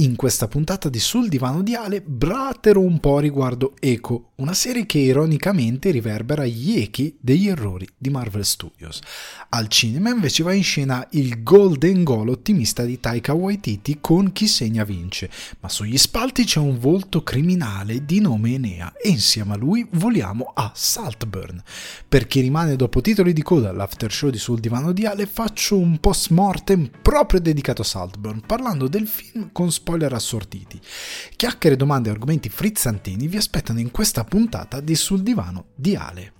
In questa puntata di Sul divano di Ale bratero un po' riguardo Echo, una serie che ironicamente riverbera gli echi degli errori di Marvel Studios. Al cinema invece va in scena il Golden Goal ottimista di Taika Waititi con Chi segna vince, ma sugli spalti c'è un volto criminale di nome Enea e insieme a lui voliamo a Saltburn. Per chi rimane dopo titoli di coda all'after show di Sul divano di Ale faccio un post mortem proprio dedicato a Saltburn, parlando del film con spoiler assortiti. Chiacchiere, domande e argomenti frizzantini vi aspettano in questa puntata di Sul divano di Ale.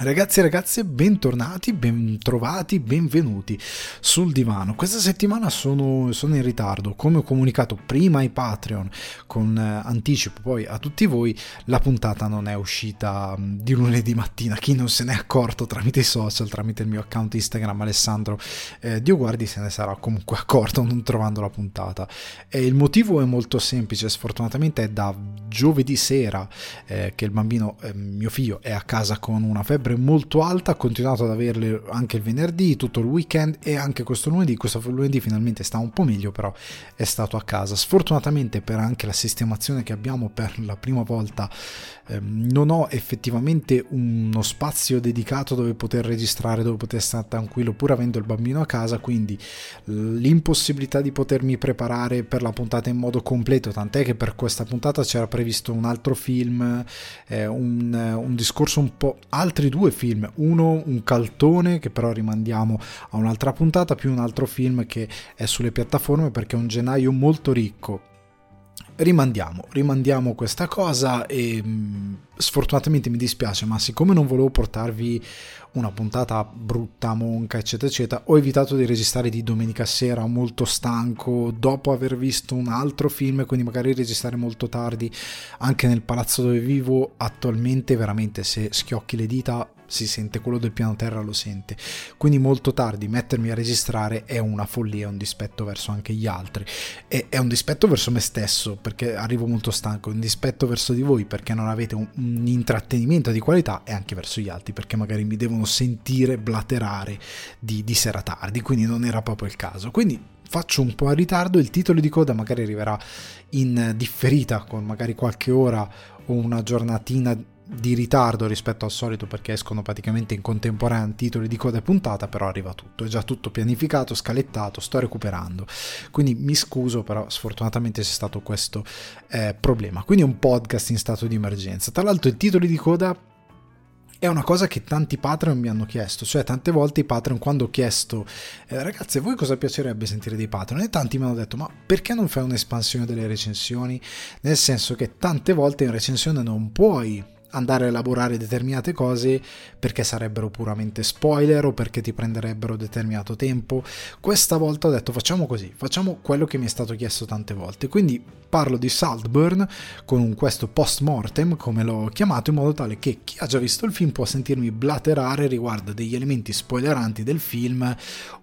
Ragazzi e ragazze, bentornati, bentrovati, benvenuti sul divano. Questa settimana sono, sono, in ritardo, come ho comunicato prima ai Patreon con eh, anticipo poi a tutti voi, la puntata non è uscita mm, di lunedì mattina. Chi non se n'è accorto tramite i social, tramite il mio account Instagram Alessandro eh, Dioguardi se ne sarà comunque accorto non trovando la puntata. E il motivo è molto semplice, sfortunatamente è da giovedì sera eh, che il bambino, eh, mio figlio, è a casa con una febbre sempre molto alta, ha continuato ad averle anche il venerdì, tutto il weekend e anche questo lunedì. Questo lunedì finalmente sta un po' meglio, però è stato a casa. Sfortunatamente per anche la sistemazione che abbiamo per la prima volta ehm, non ho effettivamente uno spazio dedicato dove poter registrare, dove poter stare tranquillo pur avendo il bambino a casa, quindi l'impossibilità di potermi preparare per la puntata in modo completo, tant'è che per questa puntata c'era previsto un altro film, eh, un, un discorso un po' altri altri due film, uno un caltone che però rimandiamo a un'altra puntata, più un altro film che è sulle piattaforme perché è un gennaio molto ricco. Rimandiamo, rimandiamo questa cosa e mm, sfortunatamente mi dispiace, ma siccome non volevo portarvi una puntata brutta, monca, eccetera, eccetera, ho evitato di registrare di domenica sera molto stanco, dopo aver visto un altro film, quindi magari registrare molto tardi, anche nel palazzo dove vivo attualmente, veramente se schiocchi le dita si sente, quello del piano terra lo sente. Quindi molto tardi mettermi a registrare è una follia, è un dispetto verso anche gli altri. E è un dispetto verso me stesso perché arrivo molto stanco, un dispetto verso di voi perché non avete un, un intrattenimento di qualità e anche verso gli altri perché magari mi devono sentire blaterare di, di sera tardi, quindi non era proprio il caso. Quindi faccio un po' a ritardo, il titolo di coda magari arriverà in differita con magari qualche ora o una giornatina di ritardo rispetto al solito perché escono praticamente in contemporanea titoli di coda e puntata, però arriva tutto, è già tutto pianificato, scalettato, sto recuperando. Quindi mi scuso, però sfortunatamente c'è stato questo eh, problema. Quindi un podcast in stato di emergenza. Tra l'altro i titoli di coda è una cosa che tanti Patreon mi hanno chiesto, cioè tante volte i Patreon quando ho chiesto eh, ragazzi a voi cosa piacerebbe sentire dei Patreon e tanti mi hanno detto ma perché non fai un'espansione delle recensioni? Nel senso che tante volte in recensione non puoi andare a elaborare determinate cose perché sarebbero puramente spoiler o perché ti prenderebbero determinato tempo. Questa volta ho detto facciamo così, facciamo quello che mi è stato chiesto tante volte. Quindi parlo di Saltburn con questo post mortem, come l'ho chiamato, in modo tale che chi ha già visto il film può sentirmi blaterare riguardo degli elementi spoileranti del film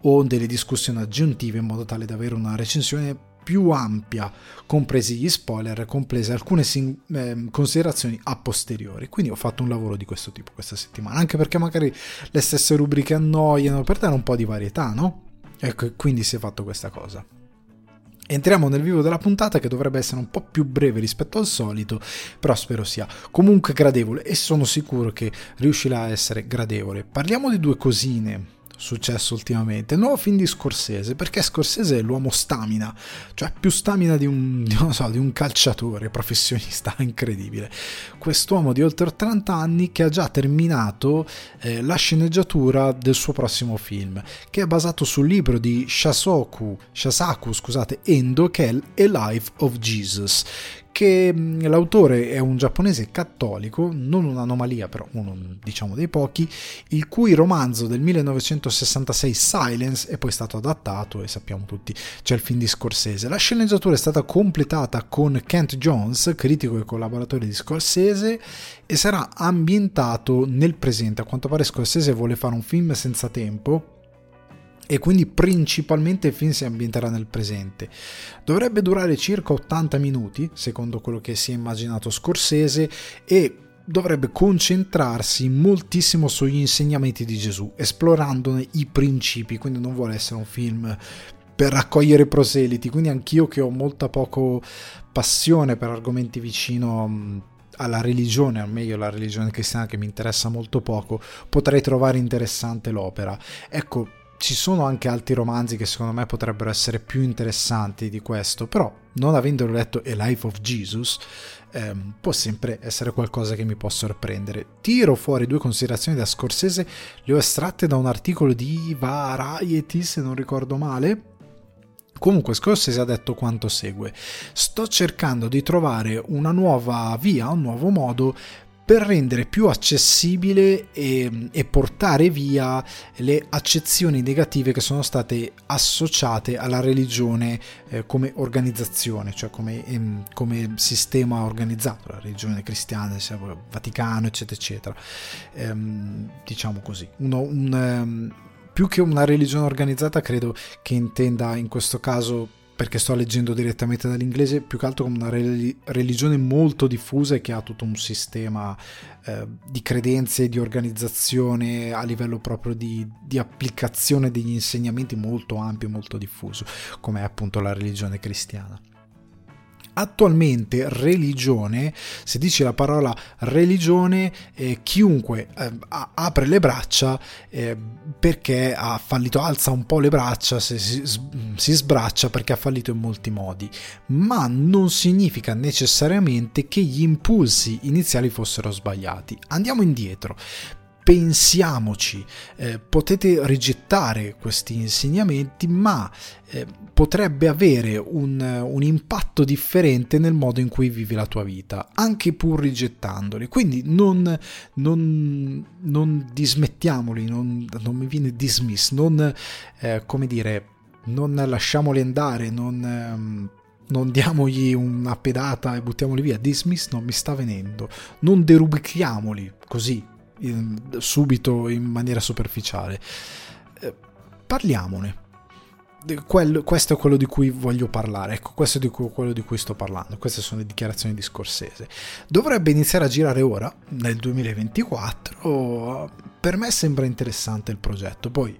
o delle discussioni aggiuntive in modo tale da avere una recensione più ampia, compresi gli spoiler, comprese alcune sing- eh, considerazioni a posteriori. Quindi ho fatto un lavoro di questo tipo questa settimana, anche perché magari le stesse rubriche annoiano, per dare un po' di varietà, no? Ecco, quindi si è fatto questa cosa. Entriamo nel vivo della puntata che dovrebbe essere un po' più breve rispetto al solito, però spero sia comunque gradevole e sono sicuro che riuscirà a essere gradevole. Parliamo di due cosine successo ultimamente. Nuovo film di Scorsese, perché Scorsese è l'uomo stamina, cioè più stamina di un, so, di un calciatore professionista, incredibile. Quest'uomo di oltre 30 anni che ha già terminato eh, la sceneggiatura del suo prossimo film, che è basato sul libro di Shasoku, Shasaku scusate, Endo, che è A Life of Jesus, che l'autore è un giapponese cattolico, non un'anomalia però uno diciamo dei pochi, il cui romanzo del 1966 Silence è poi stato adattato e sappiamo tutti c'è il film di Scorsese. La sceneggiatura è stata completata con Kent Jones, critico e collaboratore di Scorsese e sarà ambientato nel presente. A quanto pare Scorsese vuole fare un film senza tempo e quindi principalmente il film si ambienterà nel presente. Dovrebbe durare circa 80 minuti, secondo quello che si è immaginato Scorsese, e dovrebbe concentrarsi moltissimo sugli insegnamenti di Gesù, esplorandone i principi, quindi non vuole essere un film per raccogliere proseliti, quindi anch'io che ho molta poco passione per argomenti vicino alla religione, o meglio la religione cristiana che mi interessa molto poco, potrei trovare interessante l'opera. Ecco, ci sono anche altri romanzi che secondo me potrebbero essere più interessanti di questo, però non avendolo letto A Life of Jesus ehm, può sempre essere qualcosa che mi può sorprendere. Tiro fuori due considerazioni da Scorsese, le ho estratte da un articolo di Variety se non ricordo male, Comunque Scorsese ha detto quanto segue. Sto cercando di trovare una nuova via, un nuovo modo per rendere più accessibile e, e, portare via le accezioni negative che sono state associate alla religione eh, come organizzazione, cioè come, ehm, come, sistema organizzato, la religione cristiana, il Vaticano, eccetera, eccetera. Ehm, diciamo così. Uno, un, um, più che una religione organizzata, credo che intenda in questo caso perché sto leggendo direttamente dall'inglese, più che altro come una religione molto diffusa e che ha tutto un sistema eh, di credenze di organizzazione a livello proprio di, di, applicazione degli insegnamenti molto ampio, molto diffuso, come è appunto la religione cristiana. Attualmente religione, se dici la parola religione, eh, chiunque eh, apre le braccia eh, perché ha fallito, alza un po' le braccia, si, si sbraccia perché ha fallito in molti modi, ma non significa necessariamente che gli impulsi iniziali fossero sbagliati. Andiamo indietro pensiamoci, eh, potete rigettare questi insegnamenti, ma eh, potrebbe avere un, un, impatto differente nel modo in cui vivi la tua vita, anche pur rigettandoli. Quindi non, non, non dismettiamoli, non, non, mi viene dismiss, non, eh, come dire, non lasciamoli andare, non... Ehm, non diamogli una pedata e buttiamoli via. Dismiss non mi sta venendo. Non derubrichiamoli così in, subito in maniera superficiale. Eh, parliamone. Quello, questo è quello di cui voglio parlare, ecco, questo è di cui, quello di cui sto parlando, queste sono le dichiarazioni di Scorsese. Dovrebbe iniziare a girare ora, nel 2024, per me sembra interessante il progetto, poi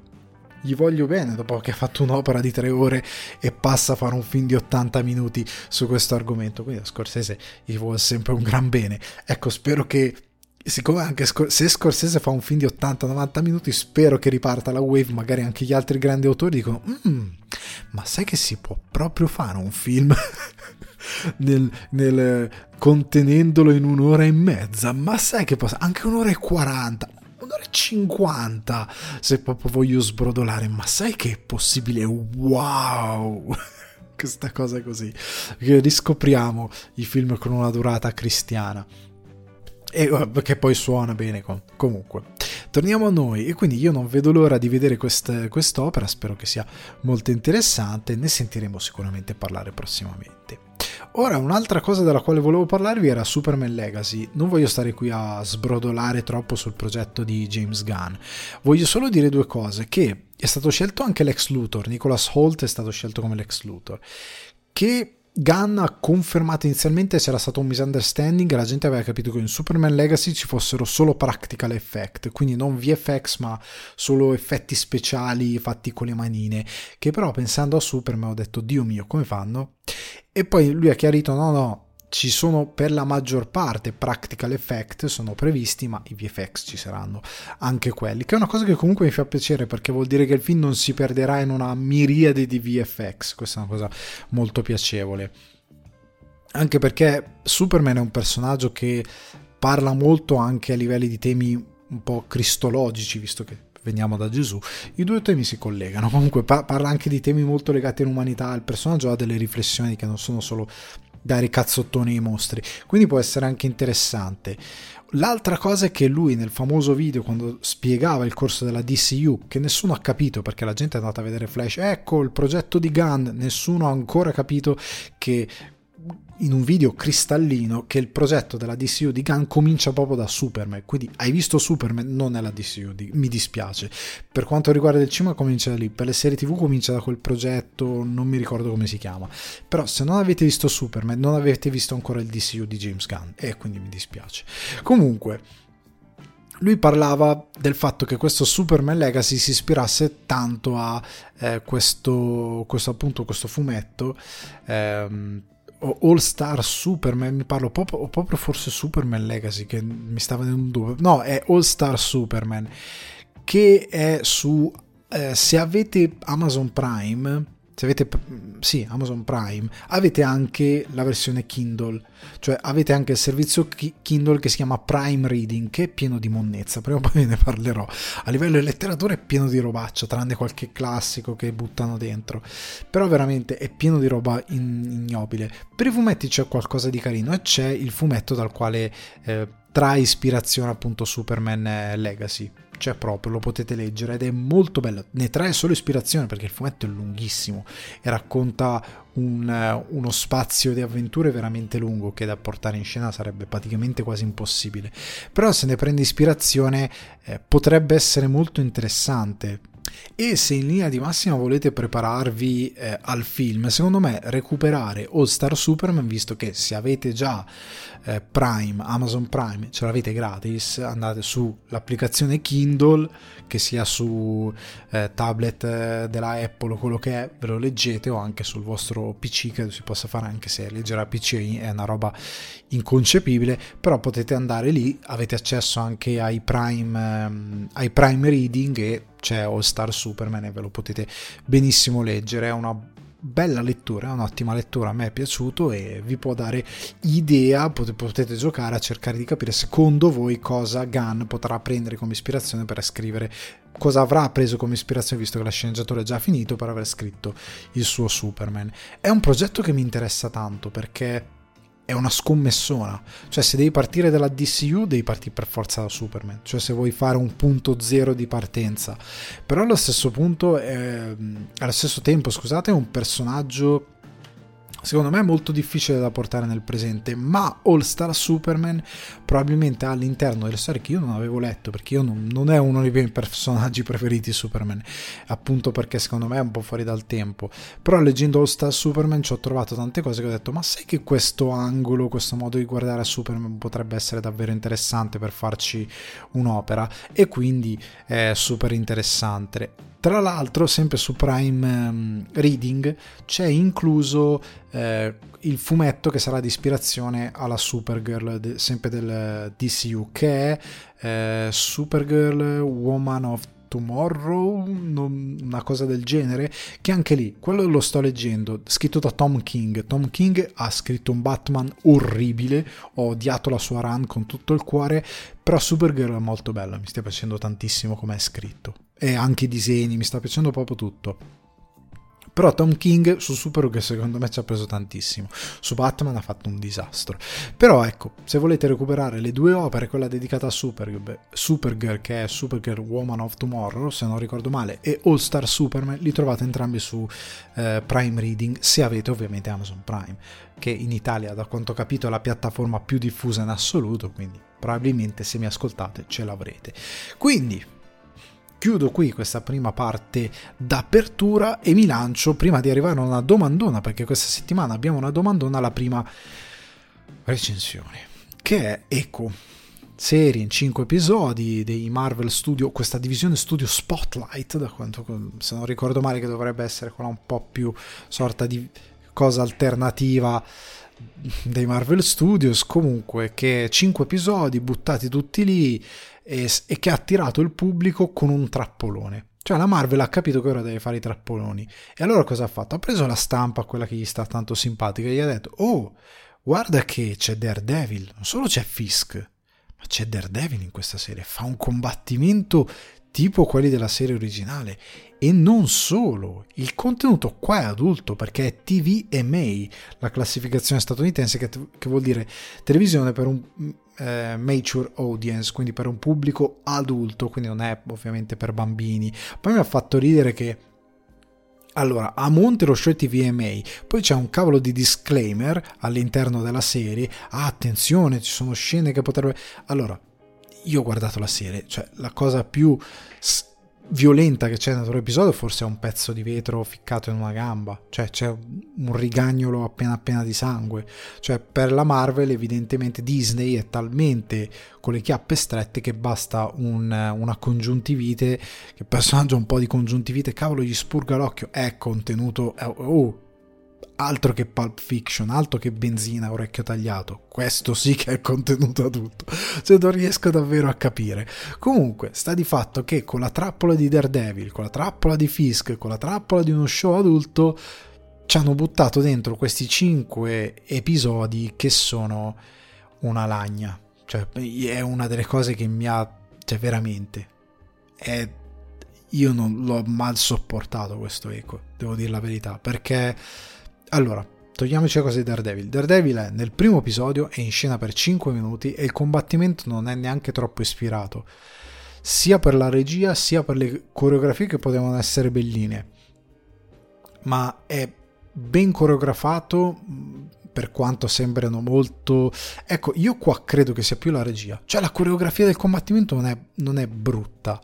gli voglio bene dopo che ha fatto un'opera di tre ore e passa a fare un film di 80 minuti su questo argomento, quindi a Scorsese gli vuole sempre un gran bene. Ecco, spero che siccome anche se Scorsese fa un film di 80-90 minuti, spero che riparta la wave, magari anche gli altri grandi autori dicono, mm, ma sai che si può proprio fare un film nel, nel, contenendolo in un'ora e mezza? Ma sai che posso, anche un'ora e 40, un'ora e 50, se proprio voglio sbrodolare, ma sai che è possibile? Wow! Questa cosa così, che riscopriamo i film con una durata cristiana e che poi suona bene com- comunque. Torniamo a noi e quindi io non vedo l'ora di vedere quest- quest'opera, spero che sia molto interessante, ne sentiremo sicuramente parlare prossimamente. Ora, un'altra cosa della quale volevo parlarvi era Superman Legacy. Non voglio stare qui a sbrodolare troppo sul progetto di James Gunn. Voglio solo dire due cose: che è stato scelto anche l'ex Luthor, Nicholas Holt è stato scelto come l'ex Luthor, che Gunn ha confermato inizialmente c'era stato un misunderstanding la gente aveva capito che in Superman Legacy ci fossero solo practical effect, quindi non VFX ma solo effetti speciali fatti con le manine, che però pensando a Superman ho detto Dio mio come fanno? E poi lui ha chiarito no no ci sono per la maggior parte practical effect sono previsti ma i VFX ci saranno anche quelli che è una cosa che comunque mi fa piacere perché vuol dire che il film non si perderà in una miriade di VFX questa è una cosa molto piacevole anche perché Superman è un personaggio che parla molto anche a livelli di temi un po' cristologici visto che veniamo da Gesù, i due temi si collegano. Comunque parla anche di temi molto legati all'umanità. Il personaggio ha delle riflessioni che non sono solo dare cazzottoni ai mostri. Quindi può essere anche interessante. L'altra cosa è che lui nel famoso video quando spiegava il corso della DCU, che nessuno ha capito perché la gente è andata a vedere Flash, ecco il progetto di Gunn, nessuno ha ancora capito che in un video cristallino che il progetto della DCU di Gunn comincia proprio da Superman. Quindi hai visto Superman, non è la DCU, di, mi dispiace. Per quanto riguarda il cinema comincia da lì, per le serie TV comincia da quel progetto, non mi ricordo come si chiama. Però se non avete visto Superman, non avete visto ancora il DCU di James Gunn e quindi mi dispiace. Comunque lui parlava del fatto che questo Superman Legacy si ispirasse tanto a eh, questo, questo, appunto questo fumetto ehm, All Star Superman parlo proprio, proprio, forse Superman Legacy che mi stava venendo un dubbio. No è All Star Superman che è su eh, se avete Amazon Prime se avete sì, Amazon Prime, avete anche la versione Kindle, cioè avete anche il servizio Kindle che si chiama Prime Reading, che è pieno di monnezza, prima o poi ve ne parlerò. A livello di letteratura è pieno di robaccia, tranne qualche classico che buttano dentro, però veramente è pieno di roba ignobile. Per i fumetti c'è qualcosa di carino e c'è il fumetto dal quale eh, trae ispirazione appunto Superman Legacy c'è proprio, lo potete leggere ed è molto bello. Ne trae solo ispirazione perché il fumetto è lunghissimo e racconta un, uno spazio di avventure veramente lungo che da portare in scena sarebbe praticamente quasi impossibile. Però se ne prende ispirazione eh, potrebbe essere molto interessante e se in linea di massima volete prepararvi eh, al film, secondo me recuperare All Star Superman, visto che se avete già eh, Prime, Amazon Prime, ce l'avete gratis, andate sull'applicazione Kindle, che sia su eh, tablet eh, della Apple o quello che è, ve lo leggete o anche sul vostro PC, che si possa fare anche se leggere a PC è una roba inconcepibile, però potete andare lì, avete accesso anche ai Prime, ehm, ai Prime Reading e c'è All Star Superman e ve lo potete benissimo leggere, è una bella lettura, un'ottima lettura, a me è piaciuto e vi può dare idea, potete giocare a cercare di capire secondo voi cosa Gunn potrà prendere come ispirazione per scrivere, cosa avrà preso come ispirazione visto che la sceneggiatura è già finito per aver scritto il suo Superman. È un progetto che mi interessa tanto perché è una scommessona. Cioè, se devi partire dalla DCU, devi partire per forza da Superman. Cioè, se vuoi fare un punto zero di partenza. Però allo stesso punto, eh, allo stesso tempo, scusate, è un personaggio secondo me è molto difficile da portare nel presente, ma All Star Superman probabilmente all'interno delle storie che io non avevo letto, perché io non, non è uno dei miei personaggi preferiti Superman, appunto perché secondo me è un po' fuori dal tempo, però leggendo All Star Superman ci ho trovato tante cose che ho detto, ma sai che questo angolo, questo modo di guardare a Superman potrebbe essere davvero interessante per farci un'opera e quindi è super interessante. Tra l'altro, sempre su Prime um, Reading c'è incluso eh, il fumetto che sarà di ispirazione alla Supergirl, de, sempre del DCU, che è eh, Supergirl Woman of Tomorrow, una cosa del genere, che anche lì, quello lo sto leggendo, scritto da Tom King. Tom King ha scritto un Batman orribile, ho odiato la sua run con tutto il cuore, però Supergirl è molto bella, mi sta piacendo tantissimo come è scritto e anche i disegni, mi sta piacendo proprio tutto. Però Tom King su Supergirl secondo me ci ha preso tantissimo. Su Batman ha fatto un disastro. Però ecco, se volete recuperare le due opere, quella dedicata a Supergirl, Supergirl che è Supergirl Woman of Tomorrow, se non ricordo male, e All Star Superman, li trovate entrambi su eh, Prime Reading, se avete ovviamente Amazon Prime, che in Italia, da quanto ho capito, è la piattaforma più diffusa in assoluto, quindi probabilmente se mi ascoltate ce l'avrete. Quindi chiudo qui questa prima parte d'apertura e mi lancio prima di arrivare a una domandona, perché questa settimana abbiamo una domandona alla prima recensione, che è Echo. Serie in 5 episodi dei Marvel Studio, questa divisione studio Spotlight, da quanto se non ricordo male che dovrebbe essere quella un po' più sorta di cosa alternativa dei Marvel Studios, comunque che 5 episodi buttati tutti lì e, e che ha attirato il pubblico con un trappolone. Cioè la Marvel ha capito che ora deve fare i trappoloni. E allora cosa ha fatto? Ha preso la stampa, quella che gli sta tanto simpatica, e gli ha detto, oh, guarda che c'è Daredevil, non solo c'è Fisk, ma c'è Daredevil in questa serie, fa un combattimento tipo quelli della serie originale. E non solo, il contenuto qua è adulto perché è TV e May, la classificazione statunitense che, che vuol dire televisione per un eh, mature audience, quindi per un pubblico adulto, quindi non è ovviamente per bambini. Poi mi ha fatto ridere che allora, a monte lo show TVMA, poi c'è un cavolo di disclaimer all'interno della serie. Ah, attenzione, ci sono scene che potrebbero. Allora, io ho guardato la serie, cioè la cosa più violenta che c'è nel loro forse è un pezzo di vetro ficcato in una gamba, cioè c'è un rigagnolo appena appena di sangue, cioè per la Marvel evidentemente Disney è talmente con le chiappe strette che basta un, una congiuntivite, che personaggio un po' di congiuntivite, cavolo gli spurga l'occhio, è contenuto, oh, altro che Pulp Fiction, altro che benzina orecchio tagliato. Questo sì che è contenuto a tutto. Se non riesco davvero a capire. Comunque, sta di fatto che con la trappola di Daredevil, con la trappola di Fisk, con la trappola di uno show adulto, ci hanno buttato dentro questi cinque episodi che sono una lagna. Cioè, è una delle cose che mi ha. Cioè, veramente. È io non l'ho mal sopportato questo eco, devo dire la verità, perché allora, togliamoci la cosa di Daredevil. Daredevil è nel primo episodio, è in scena per 5 minuti e il combattimento non è neanche troppo ispirato, sia per la regia sia per le coreografie che potevano essere belline. Ma è ben coreografato per quanto sembrano molto... Ecco, io qua credo che sia più la regia. Cioè la coreografia del combattimento non è, non è brutta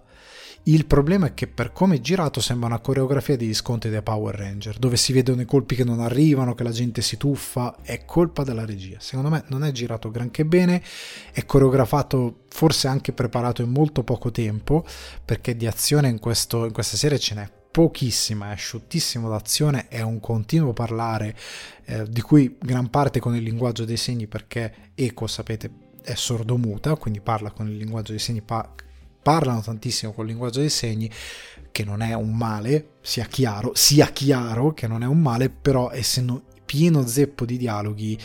il problema è che per come è girato sembra una coreografia di sconti dei Power Ranger, dove si vedono i colpi che non arrivano, che la gente si tuffa, è colpa della regia. Secondo me non è girato granché bene, è coreografato, forse anche preparato in molto poco tempo, perché di azione in, questo, in questa serie ce n'è pochissima, è asciuttissimo d'azione, è un continuo parlare, eh, di cui gran parte con il linguaggio dei segni, perché Eco, sapete, è sordomuta, quindi parla con il linguaggio dei segni, pa- parlano tantissimo col linguaggio dei segni, che non è un male, sia chiaro, sia chiaro che non è un male, però essendo pieno zeppo di dialoghi,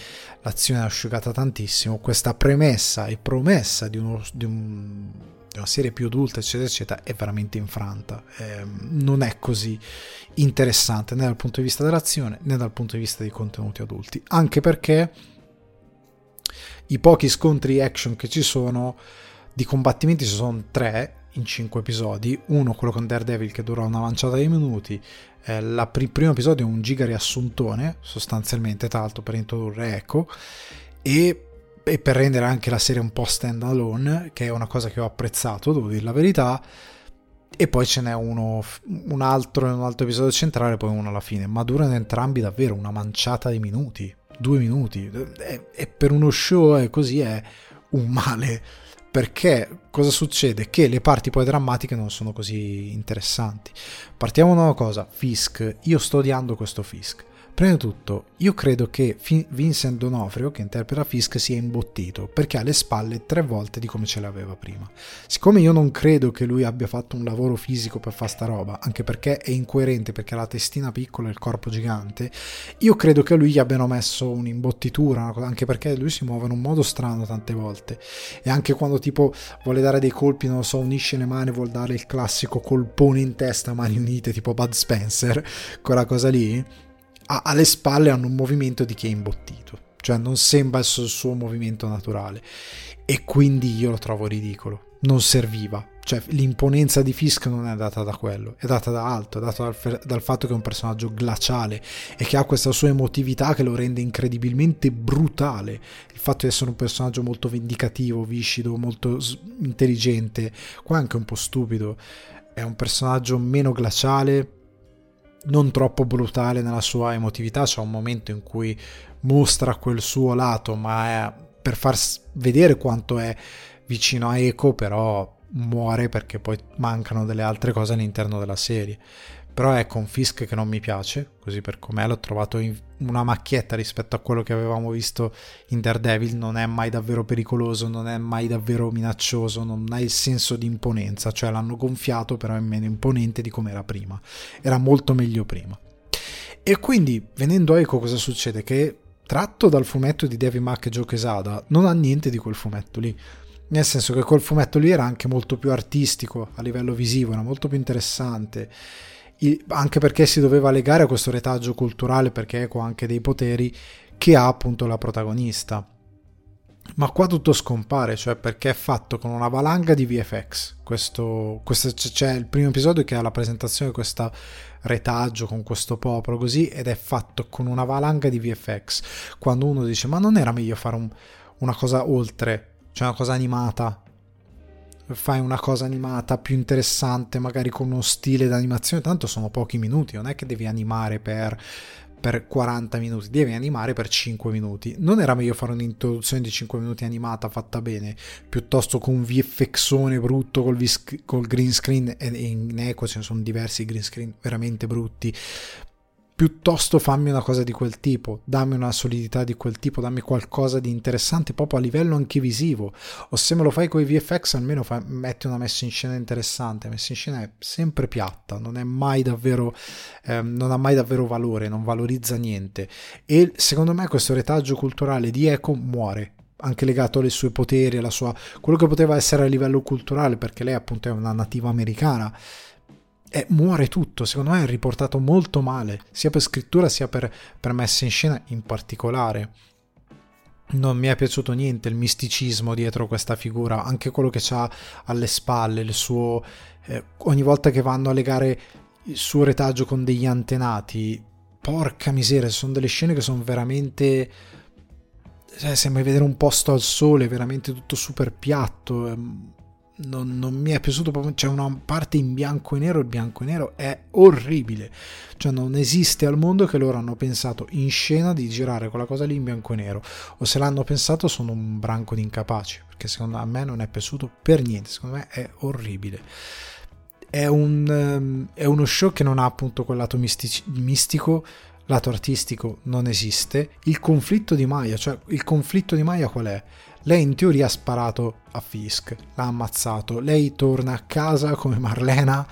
l'azione è asciugata tantissimo. Questa premessa e promessa di, uno, di, un, una serie più adulta, eccetera, eccetera, è veramente infranta. Eh, non è così interessante né dal punto di vista dell'azione né dal punto di vista dei contenuti adulti, anche perché i pochi scontri action che ci sono di combattimenti ci sono tre in cinque episodi, uno quello con Daredevil che dura una manciata di minuti, eh, il pr- primo episodio è un giga riassuntone sostanzialmente, tra l'altro per introdurre Echo. E, e, per rendere anche la serie un po' stand alone, che è una cosa che ho apprezzato, devo dire la verità, e poi ce n'è uno, un altro in un altro episodio centrale, poi uno alla fine, ma durano entrambi davvero una manciata di minuti, due minuti, e, e per uno show è così è un male perché cosa succede? Che le parti poi drammatiche non sono così interessanti. Partiamo da una cosa, Fisk, io sto odiando questo Fisk. Prima di tutto, io credo che Vincent Donofrio, che interpreta Fisk, sia imbottito perché ha le spalle tre volte di come ce l'aveva prima. Siccome io non credo che lui abbia fatto un lavoro fisico per fare sta roba, anche perché è incoerente perché ha la testina piccola e il corpo gigante, io credo che lui gli abbiano messo un'imbottitura, anche perché lui si muove in un modo strano tante volte. E anche quando tipo vuole dare dei colpi, non lo so, unisce le mani, vuol dare il classico colpone in testa, mani unite, tipo Bud Spencer, quella cosa lì ha alle spalle hanno un movimento di chi è imbottito, cioè non sembra il suo movimento naturale. E quindi io lo trovo ridicolo, non serviva, cioè l'imponenza di Fisk non è data da quello, è data da altro, è data dal, dal, fatto che è un personaggio glaciale e che ha questa sua emotività che lo rende incredibilmente brutale, il fatto di essere un personaggio molto vendicativo, viscido, molto intelligente, qua anche un po' stupido, è un personaggio meno glaciale, non troppo brutale nella sua emotività, c'è un momento in cui mostra quel suo lato, ma per far vedere quanto è vicino a Eco, però muore perché poi mancano delle altre cose all'interno della serie però ecco un Fisk che non mi piace, così per com'è l'ho trovato una macchietta rispetto a quello che avevamo visto in Daredevil, non è mai davvero pericoloso, non è mai davvero minaccioso, non ha il senso di imponenza, cioè l'hanno gonfiato però è meno imponente di come era prima, era molto meglio prima. E quindi venendo a Echo cosa succede? Che tratto dal fumetto di David Mack e Joe Quesada non ha niente di quel fumetto lì, nel senso che quel fumetto lì era anche molto più artistico a livello visivo, era molto più interessante anche perché si doveva legare a questo retaggio culturale perché Eco anche dei poteri che ha appunto la protagonista ma qua tutto scompare, cioè perché è fatto con una valanga di VFX. Questo, questo, c'è il primo episodio che ha la presentazione di questo retaggio con questo popolo così ed è fatto con una valanga di VFX. Quando uno dice ma non era meglio fare un, una cosa oltre, cioè una cosa animata, fai una cosa animata più interessante, magari con uno stile d'animazione, tanto sono pochi minuti, non è che devi animare per per 40 minuti, devi animare per 5 minuti. Non era meglio fare un'introduzione di 5 minuti animata fatta bene, piuttosto con un VFXone brutto col, vis- col green screen e in eco ce ne sono diversi green screen veramente brutti piuttosto fammi una cosa di quel tipo, dammi una solidità di quel tipo, dammi qualcosa di interessante proprio a livello anche visivo. O se me lo fai con i VFX, almeno fai, metti una messa in scena interessante. La messa in scena è sempre piatta, non è mai davvero, eh, non ha mai davvero valore, non valorizza niente. E secondo me questo retaggio culturale di Eco muore anche legato ai suoi poteri, alla sua quello che poteva essere a livello culturale, perché lei appunto è una nativa americana e muore tutto, secondo me è riportato molto male, sia per scrittura sia per, per messa in scena in particolare. Non mi è piaciuto niente il misticismo dietro questa figura, anche quello che ha alle spalle, il suo... Eh, ogni volta che vanno a legare il suo retaggio con degli antenati, porca miseria, sono delle scene che sono veramente... Cioè, sembra vedere un posto al sole, veramente tutto super piatto. Ehm, non, non, mi è piaciuto proprio. C'è una parte in bianco e nero. Il bianco e nero è orribile. Cioè, non esiste al mondo che loro hanno pensato in scena di girare quella cosa lì in bianco e nero. O se l'hanno pensato, sono un branco di incapaci. Perché secondo me non è piaciuto per niente. Secondo me è orribile. È, un, um, è uno show che non ha appunto quel lato mistici, mistico lato artistico non esiste. Il conflitto di Maya, cioè il conflitto di Maya qual è? Lei in teoria ha sparato a Fisk, l'ha ammazzato, lei torna a casa come Marlena,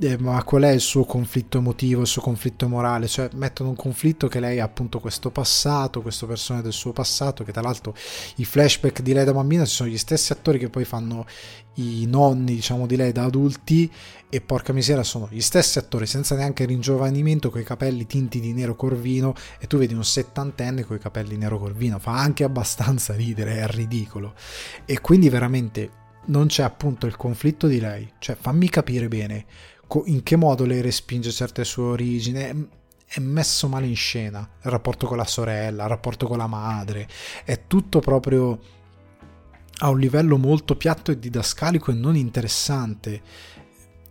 eh, ma qual è il suo conflitto emotivo, il suo conflitto morale? Cioè mettono un conflitto che lei ha appunto questo passato, questo personaggio del suo passato, che tra l'altro i flashback di lei da bambina ci sono gli stessi attori che poi fanno i nonni diciamo di lei da adulti e porca miseria sono gli stessi attori senza neanche ringiovanimento con i capelli tinti di nero corvino e tu vedi un settantenne con i capelli nero corvino. Fa anche abbastanza ridere è ridicolo. E quindi veramente non c'è appunto il conflitto di lei. Cioè fammi capire bene in che modo lei respinge certe sue origini. È messo male in scena il rapporto con la sorella il rapporto con la madre. È tutto proprio a un livello molto piatto e didascalico e non interessante.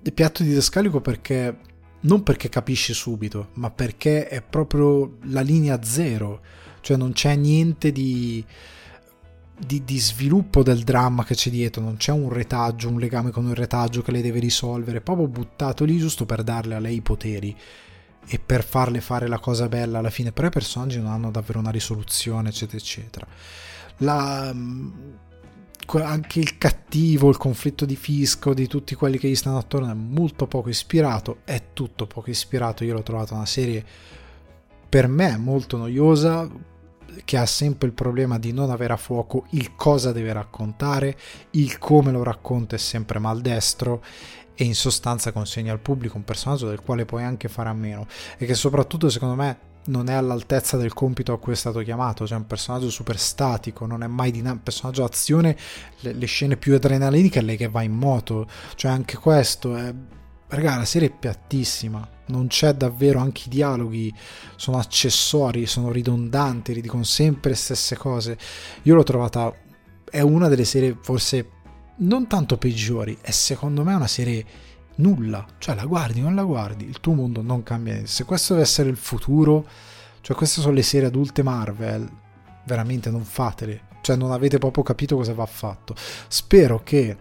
È piatto e didascalico perché non perché capisci subito, ma perché è proprio la linea zero, cioè non c'è niente di, di, di, sviluppo del dramma che c'è dietro, non c'è un retaggio, un legame con il retaggio che lei deve risolvere, proprio buttato lì giusto per darle a lei i poteri e per farle fare la cosa bella alla fine, però i personaggi non hanno davvero una risoluzione, eccetera, eccetera. La, anche il cattivo, il conflitto di fisco, di tutti quelli che gli stanno attorno è molto poco ispirato, è tutto poco ispirato, io l'ho trovato una serie per me molto noiosa, che ha sempre il problema di non avere a fuoco il cosa deve raccontare, il come lo racconta è sempre maldestro e in sostanza consegna al pubblico un personaggio del quale puoi anche fare a meno e che soprattutto secondo me non è all'altezza del compito a cui è stato chiamato, cioè un personaggio super statico, non è mai dinamico, personaggio azione, le, le, scene più adrenaliniche è lei che va in moto, cioè anche questo è... Raga, la serie è piattissima, non c'è davvero, anche i dialoghi sono accessori, sono ridondanti, ridicono sempre le stesse cose. Io l'ho trovata, è una delle serie forse non tanto peggiori, è secondo me una serie nulla, cioè la guardi, non la guardi, il tuo mondo non cambia niente. Se questo deve essere il futuro, cioè queste sono le serie adulte Marvel, veramente non fatele, cioè non avete proprio capito cosa va fatto. Spero che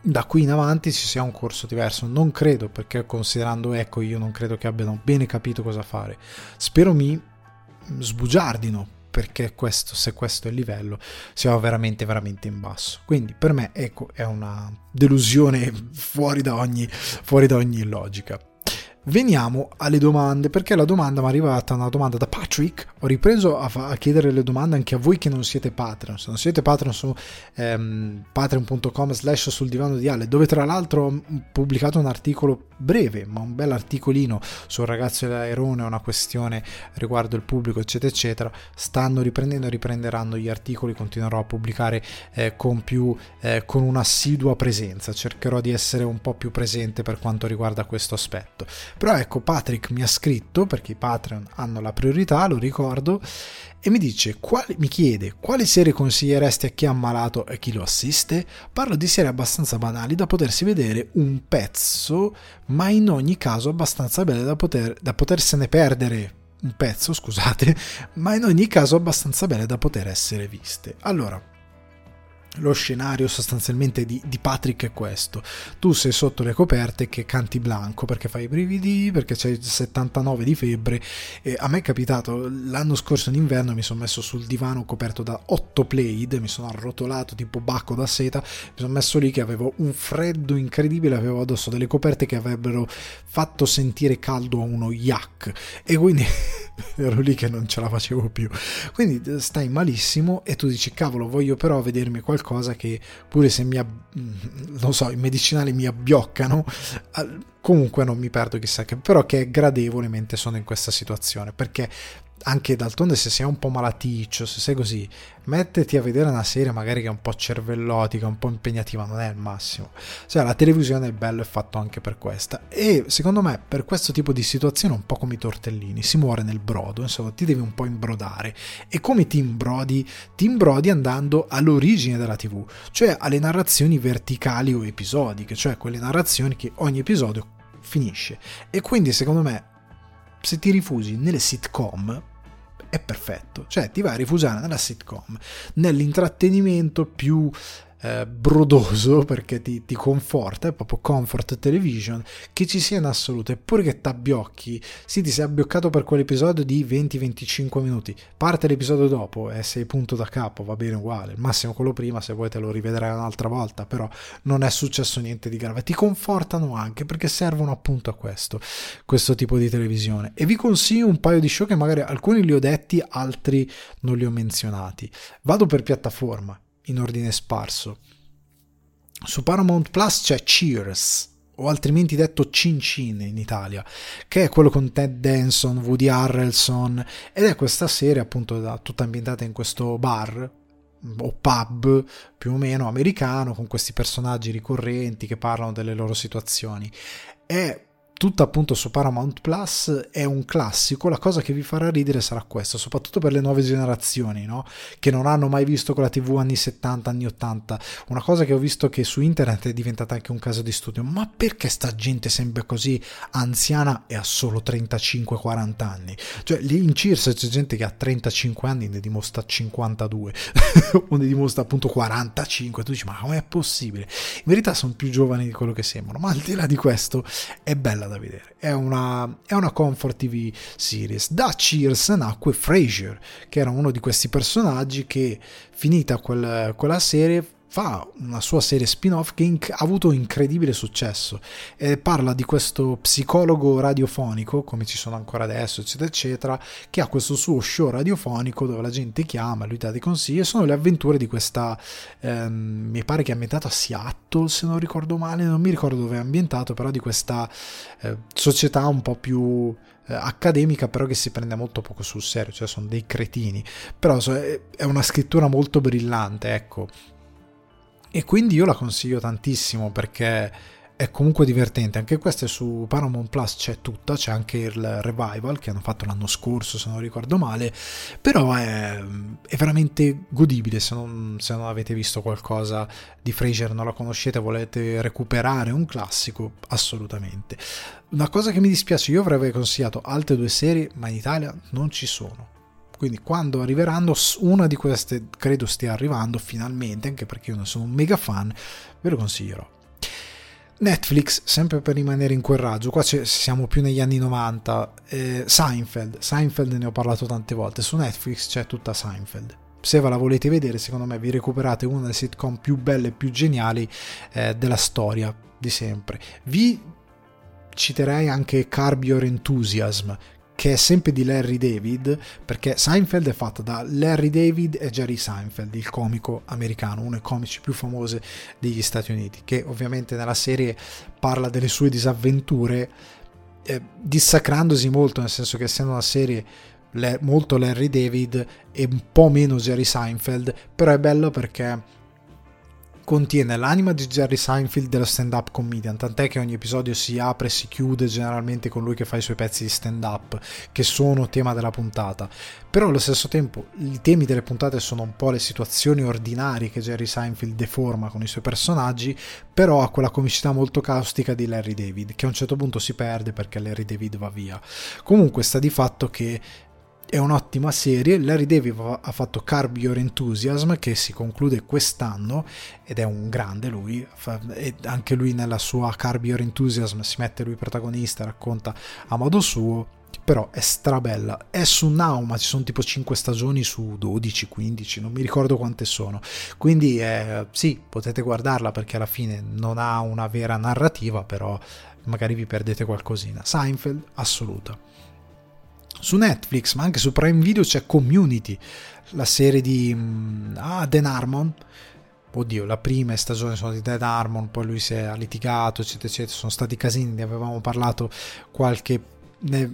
da qui in avanti ci sia un corso diverso, non credo perché considerando ecco io non credo che abbiano bene capito cosa fare. Spero mi sbugiardino perché questo, se questo è il livello, siamo veramente, veramente in basso. Quindi per me, ecco, è una delusione fuori da ogni, fuori da ogni logica. Veniamo alle domande, perché la domanda mi è arrivata una domanda da Patrick. Ho ripreso a, fa- a, chiedere le domande anche a voi che non siete Patreon. Se non siete Patreon su ehm, patreon.com slash sul divano di Ale, dove tra l'altro ho pubblicato un articolo breve, ma un bel articolino sul ragazzo dell'aerone, una questione riguardo il pubblico, eccetera, eccetera. Stanno riprendendo e riprenderanno gli articoli, continuerò a pubblicare eh, con più, eh, con un'assidua presenza. Cercherò di essere un po' più presente per quanto riguarda questo aspetto. Però ecco, Patrick mi ha scritto, perché i Patreon hanno la priorità, lo ricordo, e mi dice, quali, mi chiede, quali serie consiglieresti a chi è ammalato e chi lo assiste? Parlo di serie abbastanza banali da potersi vedere un pezzo, ma in ogni caso abbastanza belle da, poter, da potersene perdere un pezzo, scusate, ma in ogni caso abbastanza belle da poter essere viste. Allora, lo scenario sostanzialmente di, di, Patrick è questo. Tu sei sotto le coperte che canti blanco perché fai i brividi, perché c'hai 79 di febbre. E a me è capitato l'anno scorso in inverno mi sono messo sul divano coperto da 8 plaid, mi sono arrotolato tipo bacco da seta, mi sono messo lì che avevo un freddo incredibile, avevo addosso delle coperte che avrebbero fatto sentire caldo a uno yak. E quindi ero lì che non ce la facevo più. Quindi stai malissimo e tu dici cavolo voglio però vedermi qualcosa che pure se mi, ab- non so, i medicinali mi abbioccano, comunque non mi perdo chissà che, però che gradevolmente sono in questa situazione, perché anche d'altronde se sei un po' malaticcio, se sei così, mettiti a vedere una serie magari che è un po' cervellotica, un po' impegnativa, non è il massimo. Cioè la televisione è bello, è fatto anche per questa. E secondo me per questo tipo di situazione un po' come i tortellini, si muore nel brodo, insomma ti devi un po' imbrodare. E come ti imbrodi? Ti imbrodi andando all'origine della TV, cioè alle narrazioni verticali o episodiche, cioè quelle narrazioni che ogni episodio finisce. E quindi secondo me se ti rifugi nelle sitcom è perfetto, cioè ti vai a rifugiare nella sitcom, nell'intrattenimento più eh, brodoso perché ti, ti, conforta, è proprio comfort television, che ci sia in assoluto, eppure che ti abbiocchi, sì ti sei abbioccato per quell'episodio di 20-25 minuti, parte l'episodio dopo e sei punto da capo, va bene uguale, il massimo quello prima se vuoi te lo rivedrai un'altra volta, però non è successo niente di grave, ti confortano anche perché servono appunto a questo, questo tipo di televisione. E vi consiglio un paio di show che magari alcuni li ho detti, altri non li ho menzionati, vado per piattaforma, in ordine sparso. Su Paramount Plus c'è Cheers, o altrimenti detto Cin Cin in Italia, che è quello con Ted Danson, Woody Harrelson, ed è questa serie appunto tutta ambientata in questo bar o pub più o meno americano con questi personaggi ricorrenti che parlano delle loro situazioni. È tutto appunto su Paramount Plus è un classico, la cosa che vi farà ridere sarà questo, soprattutto per le nuove generazioni, no? che non hanno mai visto quella TV anni 70, anni 80, una cosa che ho visto che su internet è diventata anche un caso di studio, ma perché sta gente sempre così anziana e ha solo 35-40 anni? Cioè lì in Cheers c'è gente che ha 35 anni e ne dimostra 52 o ne dimostra appunto 45, tu dici ma come è possibile? In verità sono più giovani di quello che sembrano, ma al di là di questo è bella da vedere. È una, è una comfort TV series. Da Cheers nacque Frasier, che era uno di questi personaggi che, finita quel, quella serie, fa una sua serie spin-off che inc- ha avuto incredibile successo. E parla di questo psicologo radiofonico come ci sono ancora adesso eccetera eccetera che ha questo suo show radiofonico dove la gente chiama lui dà dei consigli e sono le avventure di questa ehm, mi pare che è ambientato a Seattle se non ricordo male non mi ricordo dove è ambientato però di questa eh, società un po' più eh, accademica però che si prende molto poco sul serio cioè sono dei cretini. Però è una scrittura molto brillante ecco e quindi io la consiglio tantissimo perché è comunque divertente. Anche questa è su Paramount Plus c'è tutta, c'è anche il revival che hanno fatto l'anno scorso, se non ricordo male. Però è, è veramente godibile se non, se non, avete visto qualcosa di Fraser, non la conoscete, volete recuperare un classico, assolutamente. Una cosa che mi dispiace, io avrei consigliato altre due serie, ma in Italia non ci sono. Quindi quando arriveranno, una di queste credo stia arrivando finalmente, anche perché io ne sono un mega fan, ve lo consiglierò. Netflix, sempre per rimanere in quel raggio, qua siamo più negli anni 90, eh, Seinfeld, Seinfeld ne ho parlato tante volte, su Netflix c'è tutta Seinfeld. Se ve la volete vedere, secondo me vi recuperate una delle sitcom più belle e più geniali eh, della storia di sempre. Vi citerei anche Carb Your Enthusiasm, che è sempre di Larry David, perché Seinfeld è fatto da Larry David e Jerry Seinfeld, il comico americano, uno dei comici più famosi degli Stati Uniti, che ovviamente nella serie parla delle sue disavventure, eh, dissacrandosi molto, nel senso che essendo una serie molto Larry David e un po' meno Jerry Seinfeld, però è bello perché contiene l'anima di Jerry Seinfeld dello stand-up comedian, tant'è che ogni episodio si apre e si chiude generalmente con lui che fa i suoi pezzi di stand-up, che sono tema della puntata. Però allo stesso tempo i temi delle puntate sono un po' le situazioni ordinarie che Jerry Seinfeld deforma con i suoi personaggi, però ha quella comicità molto caustica di Larry David, che a un certo punto si perde perché Larry David va via. Comunque sta di fatto che è un'ottima serie. Larry David ha fatto Carb Your Enthusiasm che si conclude quest'anno ed è un grande lui. E anche lui nella sua Carb Your Enthusiasm si mette lui protagonista, racconta a modo suo. Però è strabella. È su Now, ma ci sono tipo 5 stagioni su 12, 15, non mi ricordo quante sono. Quindi eh, sì, potete guardarla perché alla fine non ha una vera narrativa, però magari vi perdete qualcosina. Seinfeld, assoluta. Su Netflix, ma anche su Prime Video c'è Community, la serie di mm, ah, Dan Harmon. Oddio, la prima stagione sono di Dan Harmon, poi lui si è litigato, eccetera, eccetera. Sono stati casini, ne avevamo parlato qualche